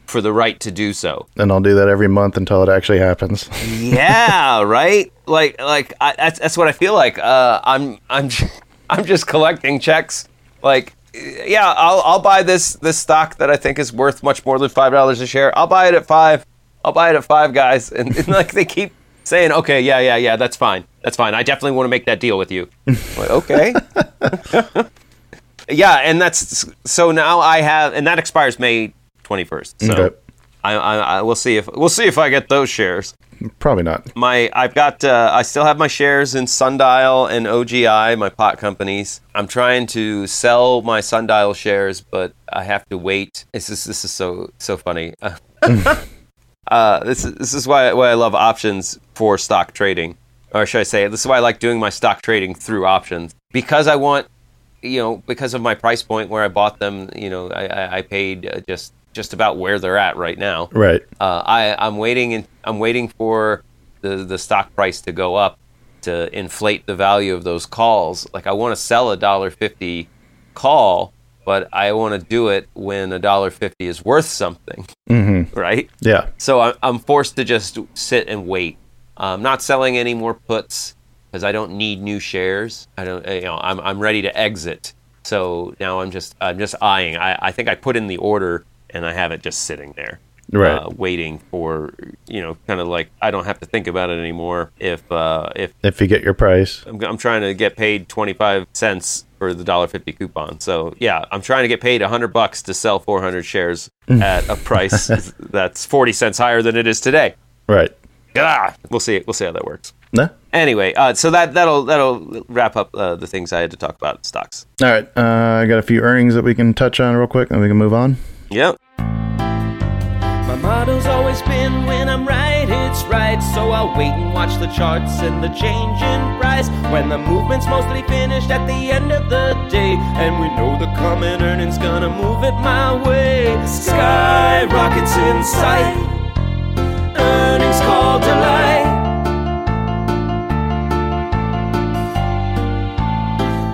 for the right to do so. And I'll do that every month until it actually happens. (laughs) yeah, right. Like, like I, that's that's what I feel like. Uh, I'm I'm (laughs) I'm just collecting checks. Like, yeah, I'll I'll buy this this stock that I think is worth much more than five dollars a share. I'll buy it at five. I'll buy it at five, guys. And, (laughs) and like they keep saying, okay, yeah, yeah, yeah, that's fine, that's fine. I definitely want to make that deal with you. like, okay. yeah, and that's so now I have, and that expires May twenty first. So. Okay. I, I, I we'll see if we'll see if I get those shares Probably not. my I've got uh, I still have my shares in Sundial and OGI, my pot companies. I'm trying to sell my Sundial shares, but I have to wait. This is this is so so funny. (laughs) uh, this is this is why why I love options for stock trading, or should I say, this is why I like doing my stock trading through options because I want you know because of my price point where I bought them. You know, I I, I paid uh, just just about where they're at right now Right. uh, I, I'm waiting. In, I'm waiting for the the stock price to go up to inflate the value of those calls. Like I want to sell a dollar fifty call, but I want to do it when a dollar fifty is worth something, Mm-hmm. (laughs) right? Yeah. So I, I'm forced to just sit and wait. I'm not selling any more puts because I don't need new shares. I don't. You know, I'm I'm ready to exit. So now I'm just I'm just eyeing. I, I think I put in the order and I have it just sitting there Right. uh, waiting for you know kind of like I don't have to think about it anymore if uh, if if you get your price. I'm, I'm trying to get paid 25 cents for the dollar fifty coupon so yeah I'm trying to get paid 100 bucks to sell 400 shares (laughs) at a price that's 40 cents higher than it is today Right. ah, we'll see we'll see how that works No. anyway uh, so that that'll that'll wrap up uh, the things I had to talk about stocks All right. Uh, I got a few earnings that we can touch on real quick, and we can move on. Yep My motto's always been when I'm right, it's right. So I'll wait and watch the charts and the change in price. When the movement's mostly finished at the end of the day. And we know the coming earnings gonna move it my way. Skyrockets in sight. Earnings call delight.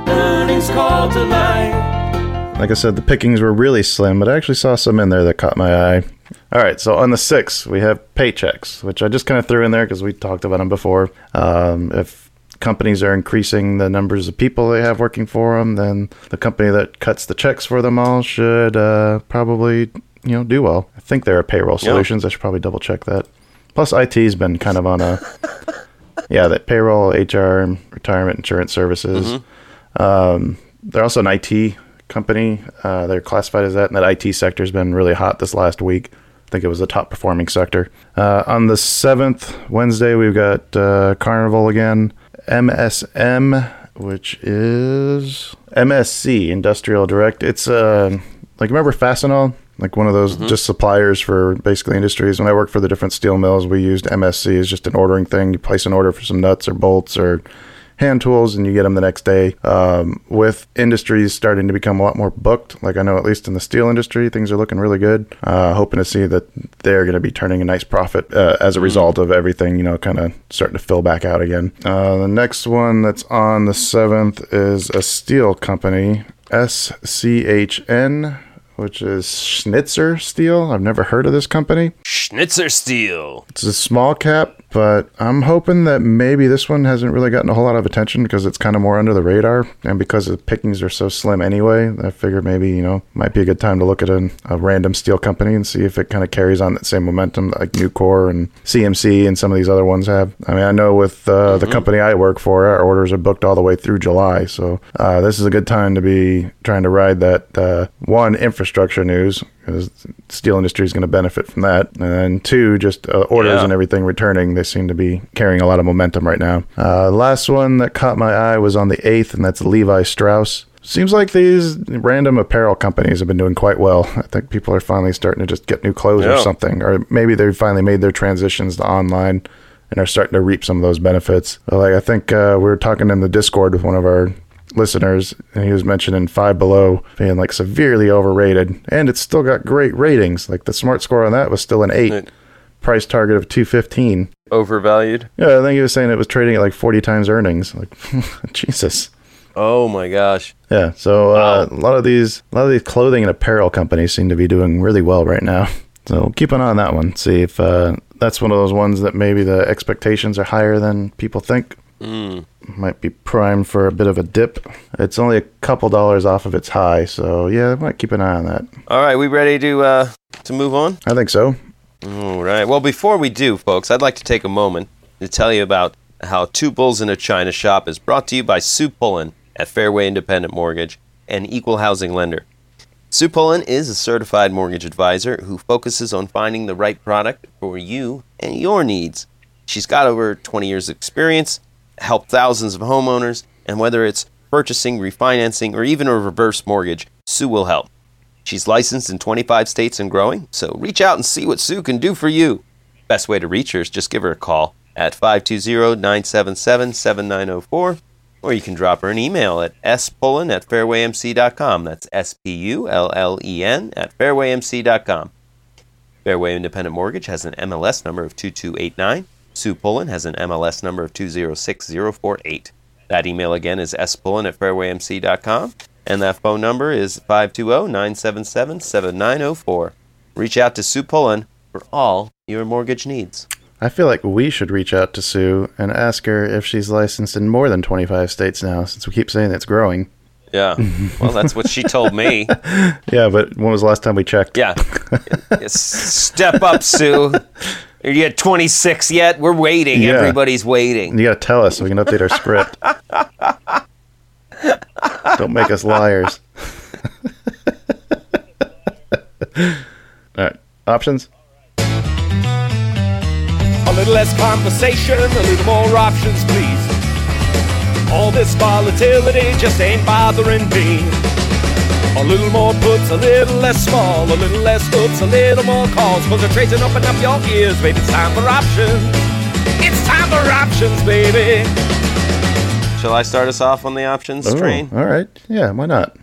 Earnings call delight. Like I said, the pickings were really slim, but I actually saw some in there that caught my eye. All right, so on the sixth, we have Paychex, which I just kind of threw in there because we talked about them before. Um, if companies are increasing the numbers of people they have working for them, then the company that cuts the checks for them all should uh, probably, you know, do well. I think there are payroll solutions. I should probably double check that. Plus, IT's been kind of on a (laughs) yeah, that payroll, HR, retirement insurance services. Um, they're also an IT company. Uh, they're classified as that, and that IT sector has been really hot this last week. I think it was the top performing sector. Uh, on the seventh Wednesday, we've got uh, Carnival again, MSM, which is MSC Industrial Direct. It's uh, like remember Fastenal, like one of those just suppliers for basically industries. When I worked for the different steel mills, we used MSC as just an ordering thing. You place an order for some nuts or bolts or hand tools and you get them the next day. Um, with industries starting to become a lot more booked, like I know at least in the steel industry, things are looking really good. Uh, hoping to see that they're going to be turning a nice profit uh, as a result of everything, you know, kind of starting to fill back out again. Uh, the next one that's on the 7th is a steel company, SCHN. Which is Schnitzer Steel. I've never heard of this company. Schnitzer Steel It's a small cap but I'm hoping that maybe this one hasn't really gotten a whole lot of attention because it's kind of more under the radar, and because the pickings are so slim anyway. I figure maybe you know might be a good time to look at a, a random steel company and see if it kind of carries on that same momentum that like Nucor and CMC and some of these other ones have. I mean, I know with uh, the company I work for, our orders are booked all the way through July, so uh, this is a good time to be trying to ride that uh, one infrastructure news because steel industry is going to benefit from that, and then two, just uh, orders Yeah. and everything returning. They seem to be carrying a lot of momentum right now. Uh, last one that caught my eye was on the eighth, and that's Levi Strauss. Seems like these random apparel companies have been doing quite well. (laughs) I think people are finally starting to just get new clothes or something, or maybe they finally made their transitions to online and are starting to reap some of those benefits. Like I think uh, we were talking in the Discord with one of our listeners, and he was mentioning Five Below being like severely overrated, and it's still got great ratings. Like the smart score on that was still an eight, price target of two fifteen. Overvalued. Yeah, I think he was saying it was trading at like forty times earnings. Like (laughs) Jesus. Oh my gosh. Yeah, so uh, Wow. a lot of these, a lot of these clothing and apparel companies seem to be doing really well right now. (laughs) So keep an eye on that one. See if uh, that's one of those ones that maybe the expectations are higher than people think. Mm. Might be primed for a bit of a dip. It's only a couple dollars off of its high, so yeah, I might keep an eye on that. All right, we ready to uh, to move on? I think so. All right. Well, before we do, folks, I'd like to take a moment to tell you about how Two Bulls in a China Shop is brought to you by Sue Pullen at Fairway Independent Mortgage, an equal housing lender. Sue Pullen is a certified mortgage advisor who focuses on finding the right product for you and your needs. She's got over 20 years' experience, helped thousands of homeowners, and whether it's purchasing, refinancing, or even a reverse mortgage, Sue will help. She's licensed in 25 states and growing, so reach out and see what Sue can do for you. Best way to reach her is just give her a call at 520 977 7904, or you can drop her an email at spullen at fairwaymc.com. That's S P U L L E N at fairwaymc.com. Fairway Independent Mortgage has an MLS number of 2289. Sue Pullen has an MLS number of 206048. That email again is spullen at fairwaymc.com, and that phone number is 520 977 7904. Reach out to Sue Pullen for all your mortgage needs. I feel like we should reach out to Sue and ask her if she's licensed in more than 25 states now, since we keep saying it's growing. Yeah. Well, that's what she told me. (laughs) Yeah, but when was the last time we checked? Yeah. Step up, Sue. Are you at 26 yet? We're waiting. Yeah. Everybody's waiting. You gotta tell us so we can update our script. (laughs) Don't make us liars. All right, options. A little less conversation, a little more options, please. All this volatility just ain't bothering me. A little more puts, a little less small, a little less hooks, a little more calls. Cause they're trading open up your ears, baby. It's time for options. It's time for options, baby. Shall I start us off on the options Oh, train? all right. Yeah, why not?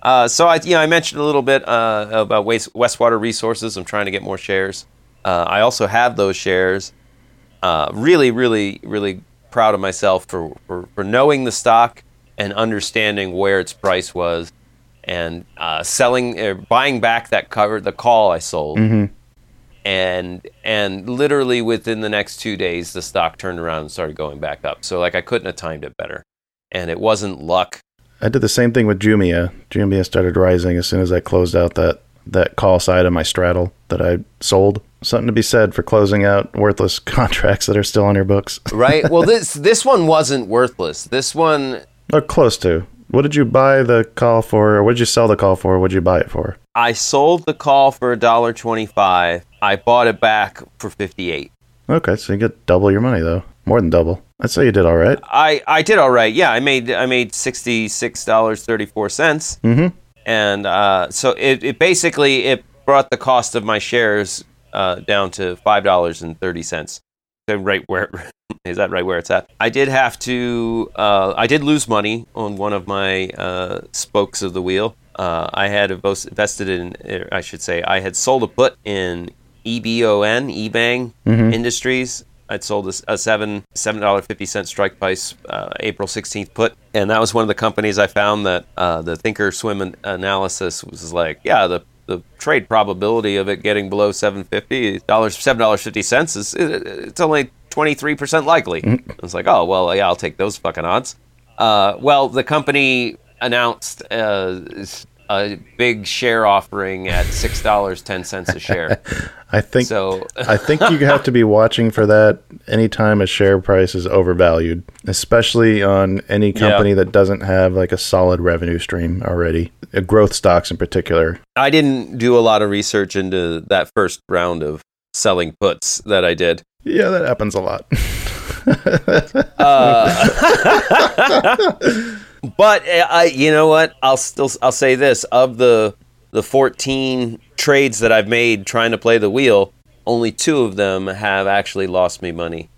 Uh, so I, you know, I mentioned a little bit uh, about Waste, Westwater Resources. I'm trying to get more shares. Uh, I also have those shares. Uh, really, really, really proud of myself for, for, for knowing the stock and understanding where its price was, and uh, selling, uh, buying back that cover, the call I sold, and and literally within the next two days, the stock turned around and started going back up. So like I couldn't have timed it better, and it wasn't luck. I did the same thing with Jumia. Jumia started rising as soon as I closed out that that call side of my straddle that I sold. Something to be said for closing out worthless (laughs) contracts that are still on your books. right? Well, (laughs) this this one wasn't worthless. This one, or close to. What did you buy the call for? Or what did you sell the call for? What did you buy it for? I sold the call for a dollar twenty-five. I bought it back for fifty-eight. Okay, so you get double your money though. More than double. I'd say you did all right. I I did all right. Yeah, I made I made sixty-six dollars thirty-four cents, Mm-hmm. and uh, so it, it basically it brought the cost of my shares uh, down to five dollars and thirty cents. So right where (laughs) is that? Right where it's at. I did have to. Uh, I did lose money on one of my uh, spokes of the wheel. Uh, I had invested in. er, I should say I had sold a put in EBON eBang Industries. I'd sold a seven seven dollar fifty cent strike price uh, April sixteenth put, and that was one of the companies I found that uh, the thinkorswim an- analysis was like, yeah, the the trade probability of it getting below seven fifty dollars, seven dollars fifty cents is it, it's only twenty three percent likely. I was like, oh well, yeah, I'll take those fucking odds. Uh, well, the company announced uh, a big share offering at six dollars ten cents a share. (laughs) I think So I think you have to be watching for that anytime a share price is overvalued, especially on any company that doesn't have like a solid revenue stream already. Uh, growth stocks in particular. I didn't do a lot of research into that first round of selling puts that I did. Yeah, that happens a lot. (laughs) (laughs) But uh, I, you know what? I'll still I'll say this: of the the 14 trades that I've made trying to play the wheel, only two of them have actually lost me money.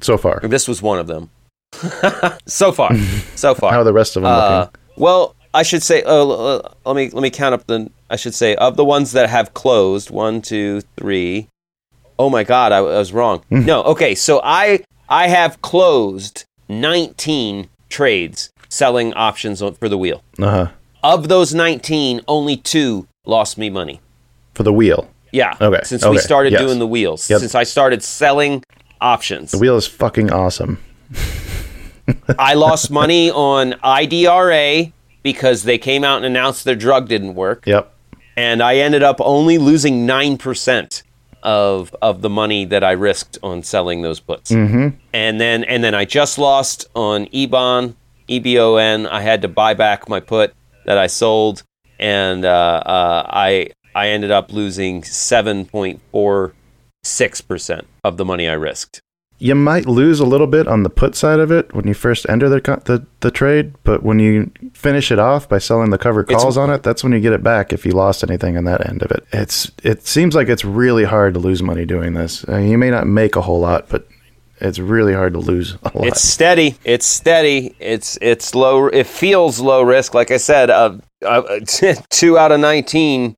so far. This was one of them. (laughs) so far, so (laughs) far. How are the rest of them Uh, looking? well, I should say. Uh, let me let me count up the. I should say of the ones that have closed. One, two, three. Oh my God, I, I was wrong. no, okay. So I I have closed 19 trades selling options on- for the wheel. Uh huh. Of those 19, only two lost me money. For the wheel. Yeah. Okay, Since we started yes. doing the wheels. Yep. Since I started selling options. The wheel is fucking awesome. (laughs) I lost (laughs) money on IDRA because they came out and announced their drug didn't work. Yep. And I ended up only losing 9% of of the money that I risked on selling those puts. Mm-hmm. And then and then I just lost on EBON, EBON. I had to buy back my put that I sold, and uh, uh, I I ended up losing 7.46 percent of the money I risked. You might lose a little bit on the put side of it when you first enter the the, the trade, but when you finish it off by selling the cover It's- calls on it, that's when you get it back if you lost anything on that end of it. It's it seems like it's really hard to lose money doing this. Uh, you may not make a whole lot, but it's really hard to lose a lot. It's steady. It's steady. It's it's low. It feels low risk. Like I said, uh, uh, (laughs) two out of nineteen.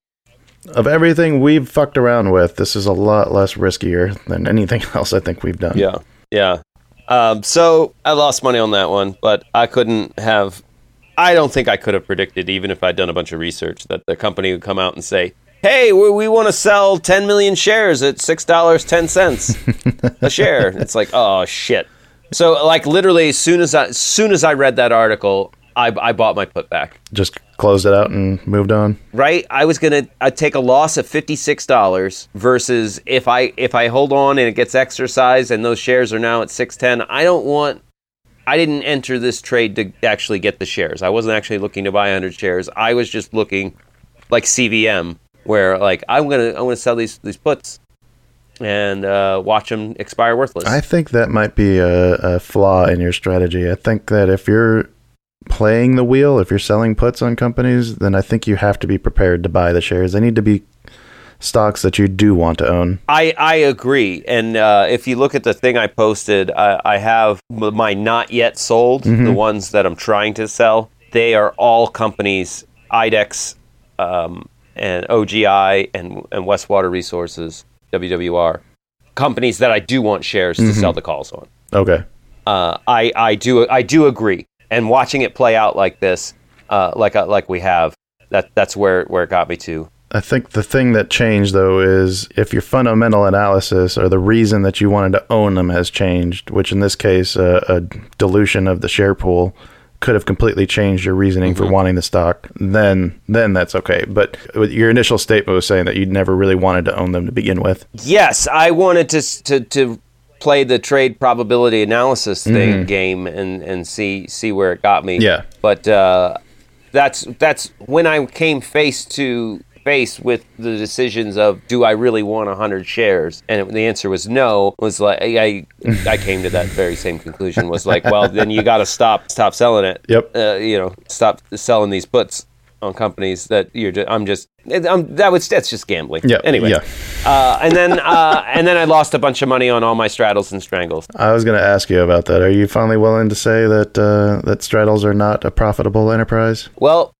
of everything we've fucked around with, this is a lot less riskier than anything (laughs) else I think we've done. Yeah, yeah. Um, so I lost money on that one, but I couldn't have. I don't think I could have predicted, even if I'd done a bunch of research, that the company would come out and say, "Hey, we, we want to sell 10 million shares at six dollars ten cents a (laughs) share." It's like, oh shit. So, like, literally, as soon as I, as soon as I read that article, I, I bought my put back. Just closed it out and moved on. right? I was gonna I'd take a loss of fifty six dollars versus if I if I hold on and it gets exercised and those shares are now at six ten. I don't want. I didn't enter this trade to actually get the shares. I wasn't actually looking to buy hundred shares. I was just looking like CVM, where like I'm gonna I'm gonna sell these these puts and uh, watch them expire worthless. I think that might be a, a flaw in your strategy. I think that if you're playing the wheel, if you're selling puts on companies, then I think you have to be prepared to buy the shares. They need to be stocks that you do want to own. I, I agree. And uh, if you look at the thing I posted, I, I have my not yet sold, the ones that I'm trying to sell. They are all companies, IDEX um, and OGI and, and Westwater Resources, WWR, companies that I do want shares to sell the calls on. Okay. Uh, I, I do I do agree. And watching it play out like this, uh, like uh, like we have, that that's where, where it got me to. I think the thing that changed though is if your fundamental analysis or the reason that you wanted to own them has changed, which in this case uh, a dilution of the share pool could have completely changed your reasoning for wanting the stock, then then that's okay. But your initial statement was saying that you never really wanted to own them to begin with. Yes, I wanted to to to play the trade probability analysis thing game and and see see where it got me. Yeah. But uh, that's that's when I came face to face with the decisions of do I really want 100 shares and the answer was no was like I (laughs) I came to that very same conclusion was like well then you got to stop stop selling it Yep. uh, you know stop selling these puts on companies that you're just, I'm just I'm, that was that's just gambling Yeah. anyway Yeah. uh, and then uh, (laughs) and then I lost a bunch of money on all my straddles and strangles. I was going to ask you about that. Are you finally willing to say that uh, that straddles are not a profitable enterprise? Well,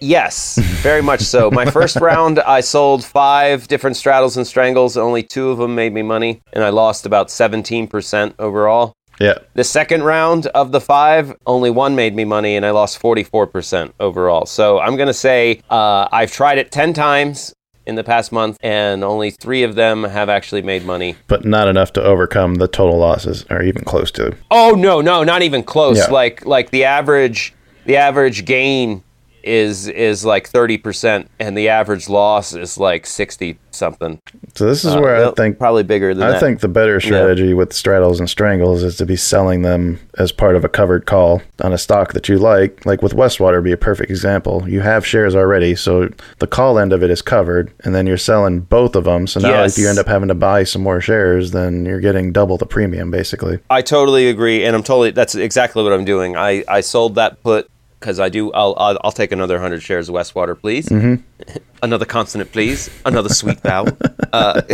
yes, very much so. My (laughs) first round, I sold five different straddles and strangles. Only two of them made me money, and I lost about seventeen percent overall. Yeah. The second round of the five, only one made me money, and I lost 44% overall. So I'm going to say uh, I've tried it 10 times in the past month, and only three of them have actually made money. But not enough to overcome the total losses, or even close to. Oh no, no, not even close. Yeah. Like like the average the average gain is is like 30% and the average loss is like 60 something. So this is Uh, where I think probably bigger than I that. think the better strategy with straddles and strangles is to be selling them as part of a covered call on a stock that you like. Like with Westwater, be a perfect example. You have shares already, so the call end of it is covered, and then you're selling both of them. So now, Yes. if you end up having to buy some more shares, then you're getting double the premium, basically. I totally agree, and I'm totally. That's exactly what I'm doing. I, I sold that put because I do. I'll, I'll I'll take another hundred shares of Westwater, please. Mm-hmm. (laughs) another consonant, please. Another sweet vowel. Uh, (laughs)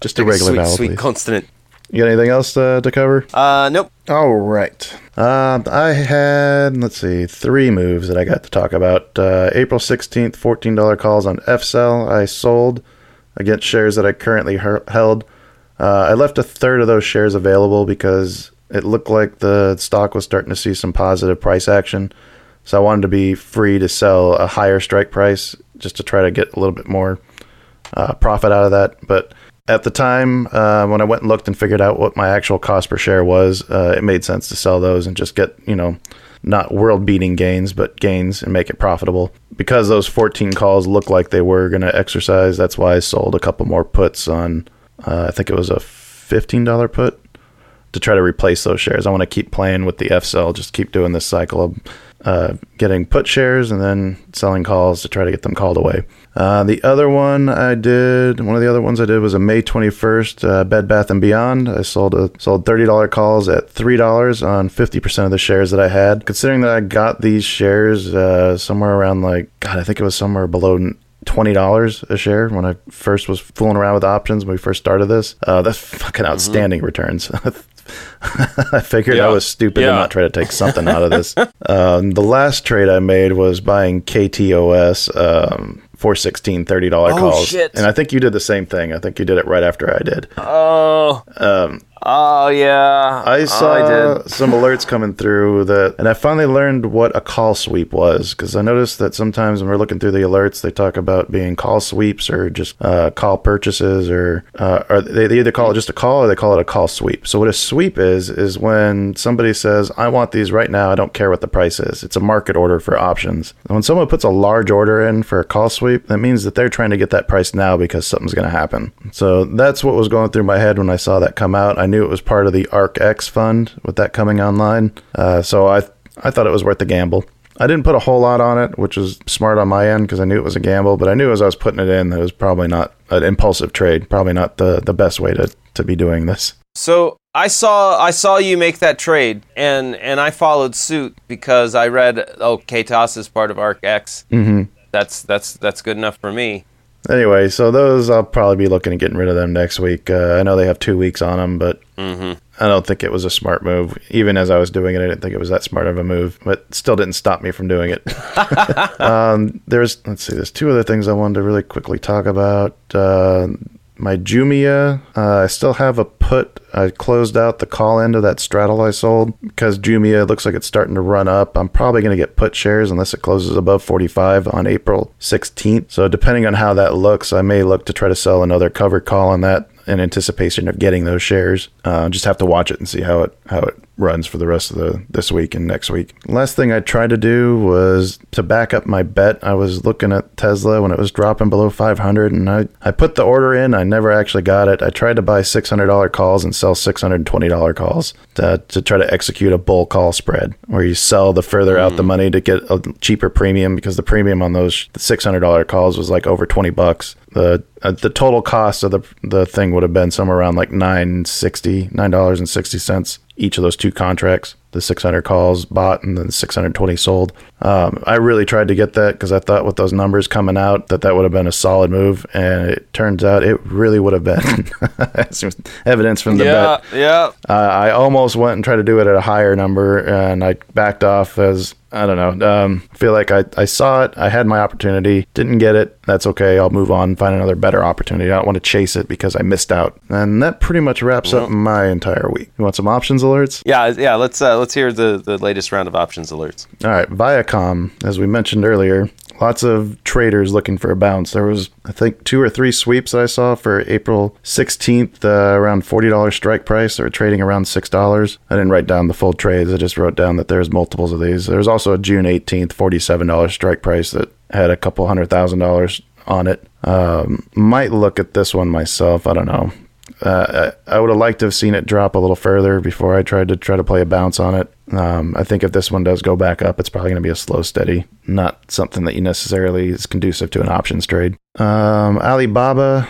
Just a regular sweet, vowel, sweet please. consonant. You got anything else uh, to cover? Uh, nope. All right. Uh, I had, let's see, three moves that I got to talk about. Uh, April 16th, $14 calls on FCell. I sold against shares that I currently her- held. Uh, I left a third of those shares available because it looked like the stock was starting to see some positive price action. So I wanted to be free to sell a higher strike price just to try to get a little bit more uh, profit out of that. But at the time, uh, when I went and looked and figured out what my actual cost per share was, uh, it made sense to sell those and just get, you know, not world beating gains, but gains and make it profitable. Because those 14 calls looked like they were going to exercise, that's why I sold a couple more puts on, uh, I think it was a $15 put to try to replace those shares. I want to keep playing with the F cell, just keep doing this cycle of uh, getting put shares and then selling calls to try to get them called away. Uh, the other one I did, one of the other ones I did was a May 21st uh, Bed Bath and Beyond. I sold a sold $30 calls at $3 on 50% of the shares that I had. Considering that I got these shares uh, somewhere around like God, I think it was somewhere below twenty dollars a share when I first was fooling around with options when we first started this. Uh, that's (laughs) fucking outstanding returns. (laughs) (laughs) I figured I was stupid to not try to take (laughs) something out of this. um, the last trade I made was buying KTOS um, for 16 $30 calls. shit. And I think you did the same thing. I think you did it right after I did. Oh. Um, Oh yeah. I Oh, saw I some alerts coming through that, and I finally learned what a call sweep was because I noticed that sometimes when we're looking through the alerts, they talk about being call sweeps or just uh, call purchases, or uh, or they, they either call it just a call or they call it a call sweep. So what a sweep is is when somebody says, "I want these right now. I don't care what the price is." It's a market order for options. And when someone puts a large order in for a call sweep, that means that they're trying to get that price now because something's going to happen. So that's what was going through my head when I saw that come out. I knew it was part of the ARKX fund with that coming online. Uh, so I I thought it was worth the gamble. I didn't put a whole lot on it, which was smart on my end because I knew it was a gamble. But I knew as I was putting it in, that it was probably not an impulsive trade. Probably not the, the best way to, to be doing this. So I saw I saw you make that trade, and and I followed suit because I read oh KTOS is part of ARKX. Mm-hmm. That's that's that's good enough for me. Anyway, so those I'll probably be looking at getting rid of them next week. Uh, I know they have two weeks on them, but Mm-hmm. I don't think it was a smart move. Even as I was doing it, I didn't think it was that smart of a move, but still didn't stop me from doing it. (laughs) um, there's, let's see, there's two other things I wanted to really quickly talk about. Uh, my Jumia, uh, I still have a put. I closed out the call end of that straddle I sold because Jumia looks like it's starting to run up. I'm probably going to get put shares unless it closes above 45 on April 16th. So depending on how that looks, I may look to try to sell another covered call on that in anticipation of getting those shares. Uh, just have to watch it and see how it how it runs for the rest of the this week and next week. Last thing I tried to do was to back up my bet. I was looking at Tesla when it was dropping below 500, and I I put the order in. I never actually got it. I tried to buy $600 calls and sell $620 calls to, to try to execute a bull call spread where you sell the further out the mm. money to get a cheaper premium because the premium on those $600 calls was like over 20 bucks. The uh, the total cost of the the thing would have been somewhere around like 960 $9.60 each of those two contracts the 600 calls bought and then 620 sold. Um, i really tried to get that because i thought with those numbers coming out that that would have been a solid move and it turns out it really would have been. (laughs) Evidence from the bet. yeah. uh, I almost went and tried to do it at a higher number, and I backed off as I don't know. Um, I feel like I, I saw it. I had my opportunity. Didn't get it. That's okay. I'll move on, find another better opportunity. I don't want to chase it because I missed out. And that pretty much wraps up my entire week. You want some options alerts? Yeah, yeah. Let's uh, let's hear the the latest round of options alerts. All right, Viacom, as we mentioned earlier, lots of traders looking for a bounce. There was, I think, two or three sweeps that I saw for April 16th, uh, around $40 strike price. Were trading around $6. I didn't write down the full trades. I just wrote down that there's multiples of these. There's also a June 18th, $47 strike price that had a couple hundred thousand dollars on it. Um, might look at this one myself. I don't know. Uh, I would have liked to have seen it drop a little further before I tried to try to play a bounce on it. Um, I think if this one does go back up, it's probably going to be a slow steady, not something that you necessarily is conducive to an options trade. Um, Alibaba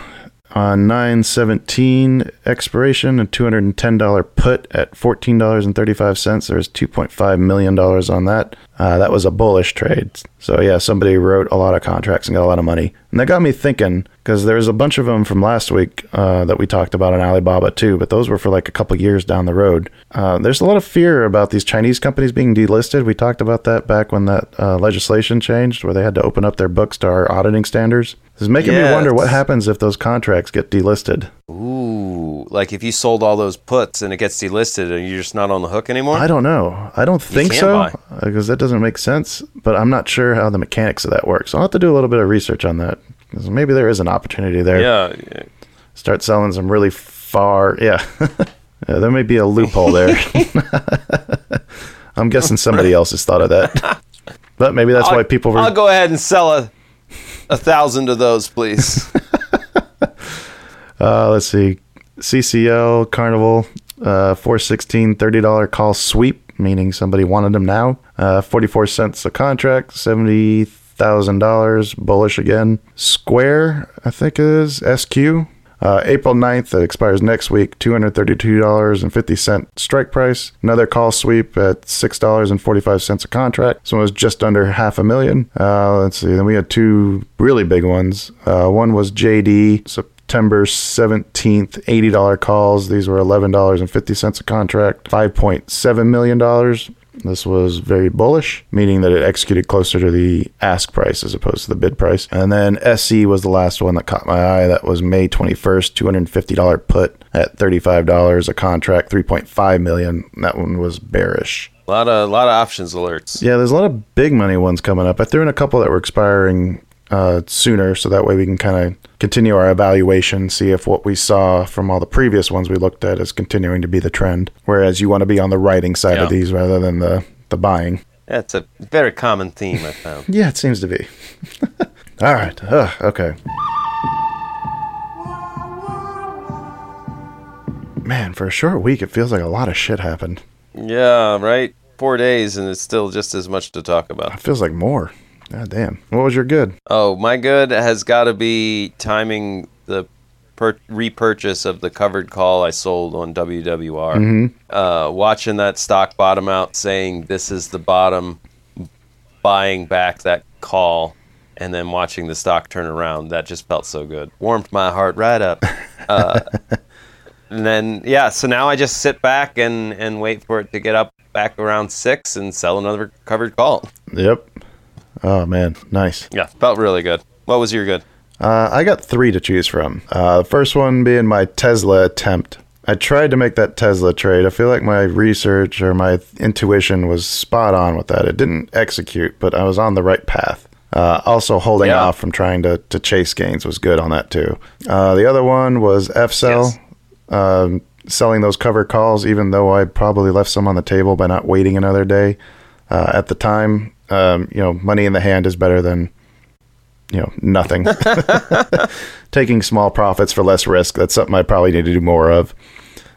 on 917 expiration, a $210 put at $14.35. There's $2.5 million on that. Uh, that was a bullish trade. So, yeah, somebody wrote a lot of contracts and got a lot of money. And that got me thinking because there's a bunch of them from last week uh, that we talked about on Alibaba too, but those were for like a couple years down the road. Uh, there's a lot of fear about these Chinese companies being delisted. We talked about that back when that uh, legislation changed, where they had to open up their books to our auditing standards. This is making me wonder what happens if those contracts get delisted. Ooh, like if you sold all those puts and it gets delisted, and you're just not on the hook anymore. I don't know. I don't think so because uh, that doesn't make sense. But I'm not sure how the mechanics of that works. So I'll have to do a little bit of research on that 'cause maybe there is an opportunity there. yeah, yeah. Start selling some really far. Yeah, (laughs) yeah there may be a loophole there. (laughs) I'm guessing somebody else has thought of that. (laughs) But maybe that's why I'll- people were. I'll go ahead and sell a a thousand of those, please. Uh, let's see. CCL Carnival, uh, 416 $30 call sweep, meaning somebody wanted them now. Uh, 44 cents a contract, $70,000, bullish again. Square, I think is, SQ. Uh, April 9th, that expires next week, $232.50 strike price. Another call sweep at $6.45 a contract. So it was just under half a million. Uh, let's see, then we had two really big ones. Uh, one was JD, September 17th, $80 calls. These were $11.50 a contract, $5.7 million. This was very bullish, meaning that it executed closer to the ask price as opposed to the bid price. And then SC was the last one that caught my eye. That was May 21st, $250 put at $35 a contract, 3.5 million. That one was bearish. a lot of lot of options alerts. Yeah, there's a lot of big money ones coming up. I threw in a couple that were expiring uh, sooner, so that way we can kind of continue our evaluation, see if what we saw from all the previous ones we looked at is continuing to be the trend. Whereas you want to be on the writing side Yeah. of these rather than the the buying. That's a very common theme I found. (laughs) Yeah, it seems to be. (laughs) all right. Ugh, okay. Man, for a short week, it feels like a lot of shit happened. yeah, right. Four days and it's still just as much to talk about. It feels like more. God damn. What was your good? Oh, my good has got to be timing the per- repurchase of the covered call I sold on WWR. Uh, watching that stock bottom out, saying this is the bottom, buying back that call, and then watching the stock turn around. That just felt so good. Warmed my heart right up. (laughs) Uh, and then yeah, so now I just sit back and and wait for it to get up back around six and sell another covered call. Yep. Oh, man. Nice. Yeah, felt really good. What was your good? Uh, I got three to choose from. Uh, the first one being my Tesla attempt. I tried to make that Tesla trade. I feel like my research or my intuition was spot on with that. It didn't execute, but I was on the right path. Uh, also, holding Yeah. off from trying to, to chase gains was good on that too. Uh, the other one was FCell, Yes. um, selling those cover calls, even though I probably left some on the table by not waiting another day. Uh, at the time, um, you know, money in the hand is better than you know nothing. (laughs) (laughs) Taking small profits for less risk that's something i probably need to do more of.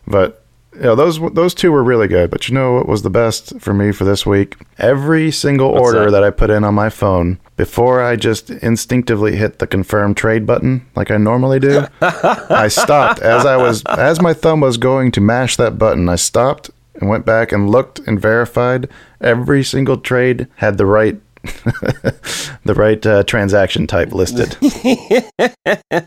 But you know those those two were really good. But you know what was the best for me for this week? Every single order that? that i put in on my phone before i just instinctively hit the confirm trade button like i normally do (laughs) i stopped. As i was as my thumb was going to mash that button i stopped and went back and looked and verified every single trade had the right (laughs) the right uh, transaction type listed (laughs)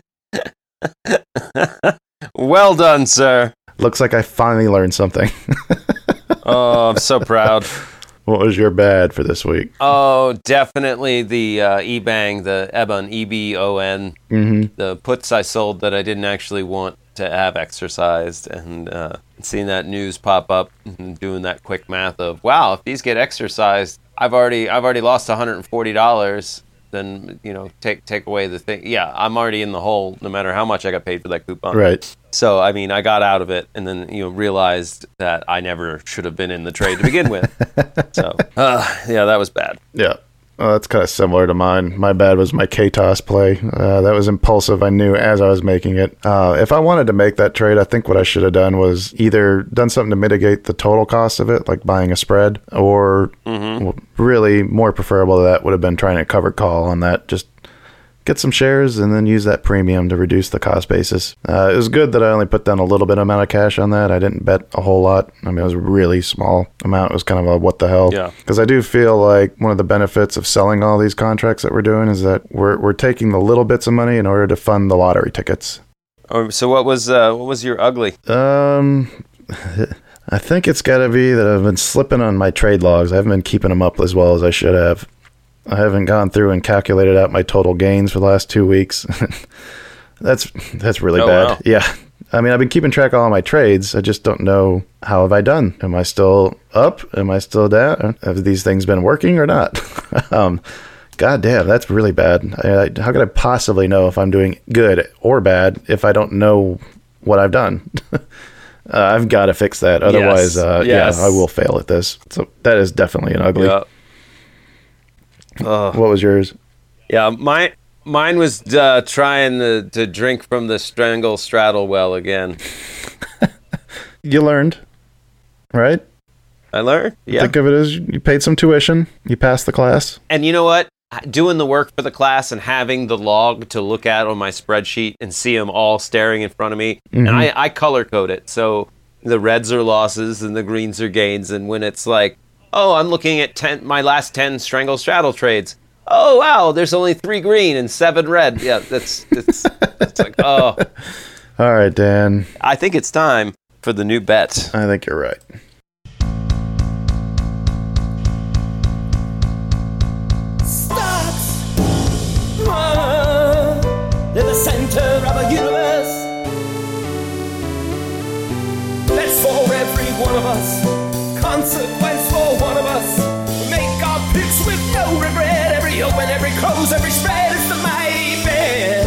Well done, sir. Looks like I finally learned something. (laughs) Oh, I'm so proud. What was your bad for this week? Oh, definitely the uh, eBang, the Ebon, E B O N, Mm-hmm. the puts I sold that I didn't actually want to have exercised, and uh, seeing that news pop up and doing that quick math of wow, if these get exercised, I've already I've already lost 140 dollars. Then you know, take take away the thing. Yeah, I'm already in the hole, no matter how much I got paid for that coupon. Right. So I mean, I got out of it, and then you know realized that I never should have been in the trade to begin with. (laughs) so uh, yeah, that was bad. Yeah. Well, that's kind of similar to mine. My bad was my KTOS play. Uh, that was impulsive. I knew as I was making it. Uh, if I wanted to make that trade, I think what I should have done was either done something to mitigate the total cost of it, like buying a spread, or well, really more preferable to that would have been trying to cover call on that. Just get some shares and then use that premium to reduce the cost basis. Uh, it was good that I only put down a little bit amount of cash on that. I didn't bet a whole lot. I mean, it was a really small amount. It was kind of a what the hell. Yeah. Because I do feel like one of the benefits of selling all these contracts that we're doing is that we're, we're taking the little bits of money in order to fund the lottery tickets. Oh, so what was uh, what was your ugly? Um, (laughs) I think it's got to be that I've been slipping on my trade logs. I haven't been keeping them up as well as I should have. I haven't gone through and calculated out my total gains for the last two weeks. (laughs) that's that's really Oh, bad. wow. Yeah. I mean, I've been keeping track of all my trades. I just don't know how have I done. Am I still up? Am I still down? Have these things been working or not? (laughs) um, God damn, that's really bad. I, I, how could I possibly know if I'm doing good or bad if I don't know what I've done? (laughs) uh, I've got to fix that. Otherwise, Yes, uh, yes. yeah, I will fail at this. So that is definitely an ugly. Oh, What was yours? yeah. My mine was uh, trying to, to drink from the strangle straddle well again. (laughs) You learned, right? I learned. Yeah. Think of it as you paid some tuition, you passed the class. And you know what? Doing the work for the class and having the log to look at on my spreadsheet and see them all staring in front of me, and I, I color code it. So the reds are losses and the greens are gains. And when it's like, oh, I'm looking at ten, my last ten strangle straddle trades. Oh wow, there's only three green and seven red. Yeah, that's that's, it's like (laughs) oh, All right, Dan. I think it's time for the new bet. I think you're right. starts. In the center of a universe. That's for every one of us. Consequence regret. Every open, every close, every spread. It's the my bet.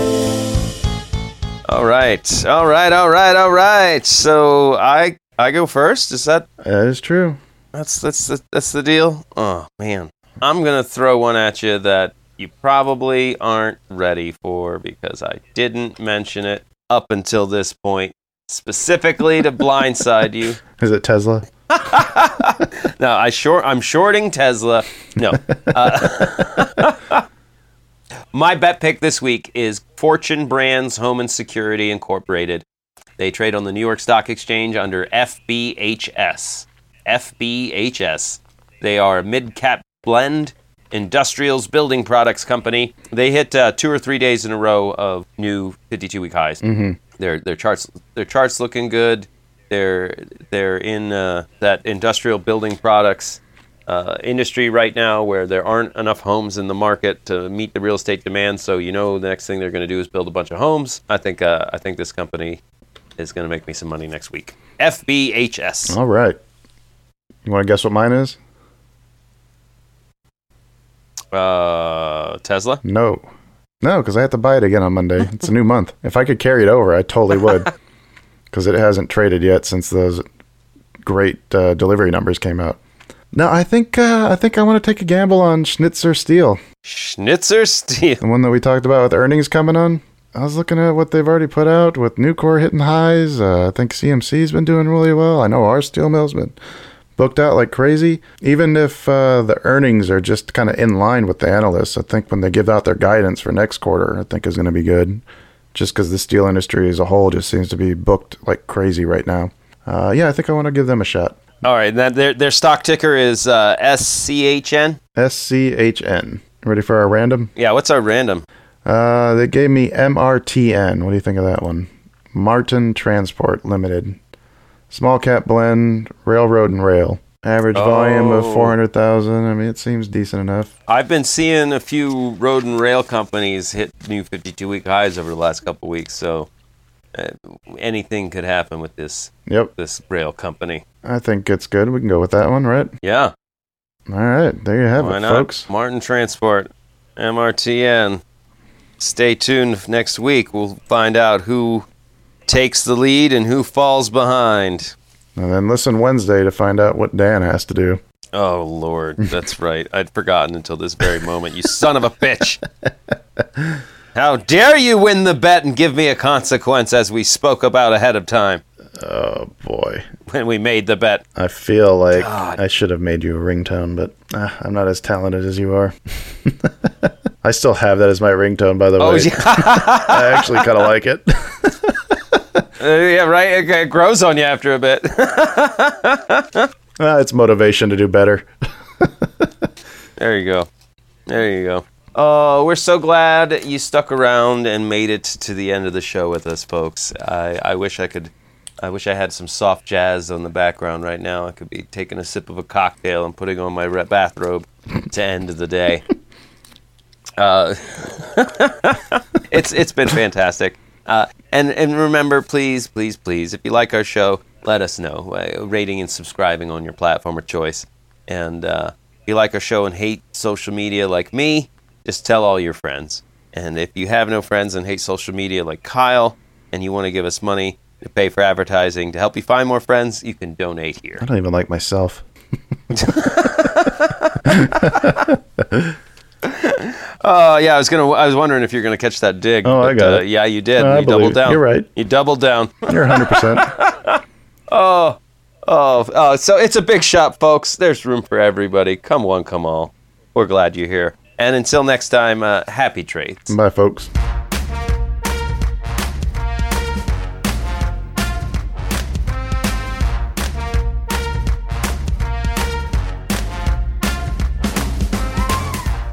All right, all right, all right, all right. So I I go first. Is that That is true. That's that's the, that's the deal. Oh man, I'm gonna throw one at you that you probably aren't ready for because I didn't mention it up until this point, specifically to (laughs) blindside you. Is it Tesla? (laughs) No, I short I'm shorting Tesla. No. Uh, (laughs) my bet pick this week is Fortune Brands Home and Security Incorporated. They trade on the New York Stock Exchange under FBHS. FBHS. They are a mid-cap blend industrials building products company. They hit uh, two or three days in a row of new 52-week highs. Mm-hmm. Their their charts their charts looking good. They're they're in uh, that industrial building products uh, industry right now where there aren't enough homes in the market to meet the real estate demand. So you know the next thing they're going to do is build a bunch of homes. I think uh, I think this company is going to make me some money next week. FBHS. All right. You want to guess what mine is? Uh, Tesla. No. No, because I have to buy it again on Monday. It's a new month. If I could carry it over, I totally would. (laughs) Because it hasn't traded yet since those great uh, delivery numbers came out. No, I think uh, I think I want to take a gamble on Schnitzer Steel, Schnitzer Steel. the one that we talked about with earnings coming on. I was looking at what they've already put out with Nucor hitting highs. Uh, I think CMC's been doing really well. I know our steel mill's been booked out like crazy. Even if uh, the earnings are just kind of in line with the analysts, I think when they give out their guidance for next quarter, I think is going to be good. Just because the steel industry as a whole just seems to be booked like crazy right now. Uh, yeah, I think I want to give them a shot. All right, that their their stock ticker is uh, SCHN. SCHN. Ready for our random? Yeah, what's our random? Uh, they gave me MRTN. What do you think of that one? Marten Transport Limited. Small cap blend, railroad and rail. Average volume of Oh. 400,000. I mean, it seems decent enough. I've been seeing a few road and rail companies hit new 52 week highs over the last couple weeks, so uh, anything could happen with this Yep. this rail company. I think it's good. We can go with that one, right? Yeah, All right. There you have why it, not? folks. Marten Transport, MRTN. Stay tuned next week. We'll find out who takes the lead and who falls behind. And then listen Wednesday to find out what Dan has to do. Oh Lord, that's right. I'd forgotten until this very moment. You son of a bitch! (laughs) How dare you win the bet and give me a consequence as we spoke about ahead of time Oh, boy. when we made the bet. I feel like God. I should have made you a ringtone, but uh, I'm not as talented as you are. (laughs) I still have that as my ringtone, by the Oh way. yeah, (laughs) I actually kind of like it. Uh, yeah, right. It, it grows on you after a bit. Ah, (laughs) it's motivation to do better. (laughs) there you go. There you go. Oh, we're so glad you stuck around and made it to the end of the show with us, folks. I, I wish I could. I wish I had some soft jazz on the background right now. I could be taking a sip of a cocktail and putting on my bathrobe to end the day. (laughs) Uh, it's it's been fantastic. Uh, and and remember, please, please, please, if you like our show, let us know. Uh, rating and subscribing on your platform of choice. And uh, if you like our show and hate social media like me, just tell all your friends. And if you have no friends and hate social media like Kyle, and you want to give us money to pay for advertising to help you find more friends, you can donate here. I don't even like myself. (laughs) (laughs) Oh yeah, I was gonna. I was wondering if you're gonna catch that dig. Oh, I got uh, it. Yeah, you did. I you doubled down. You're right. You doubled down. (laughs) You're 100%. (laughs) Oh, oh, so it's a big shop, folks. There's room for everybody. Come one, come all. We're glad you're here. And until next time, uh, happy trades. Bye, folks.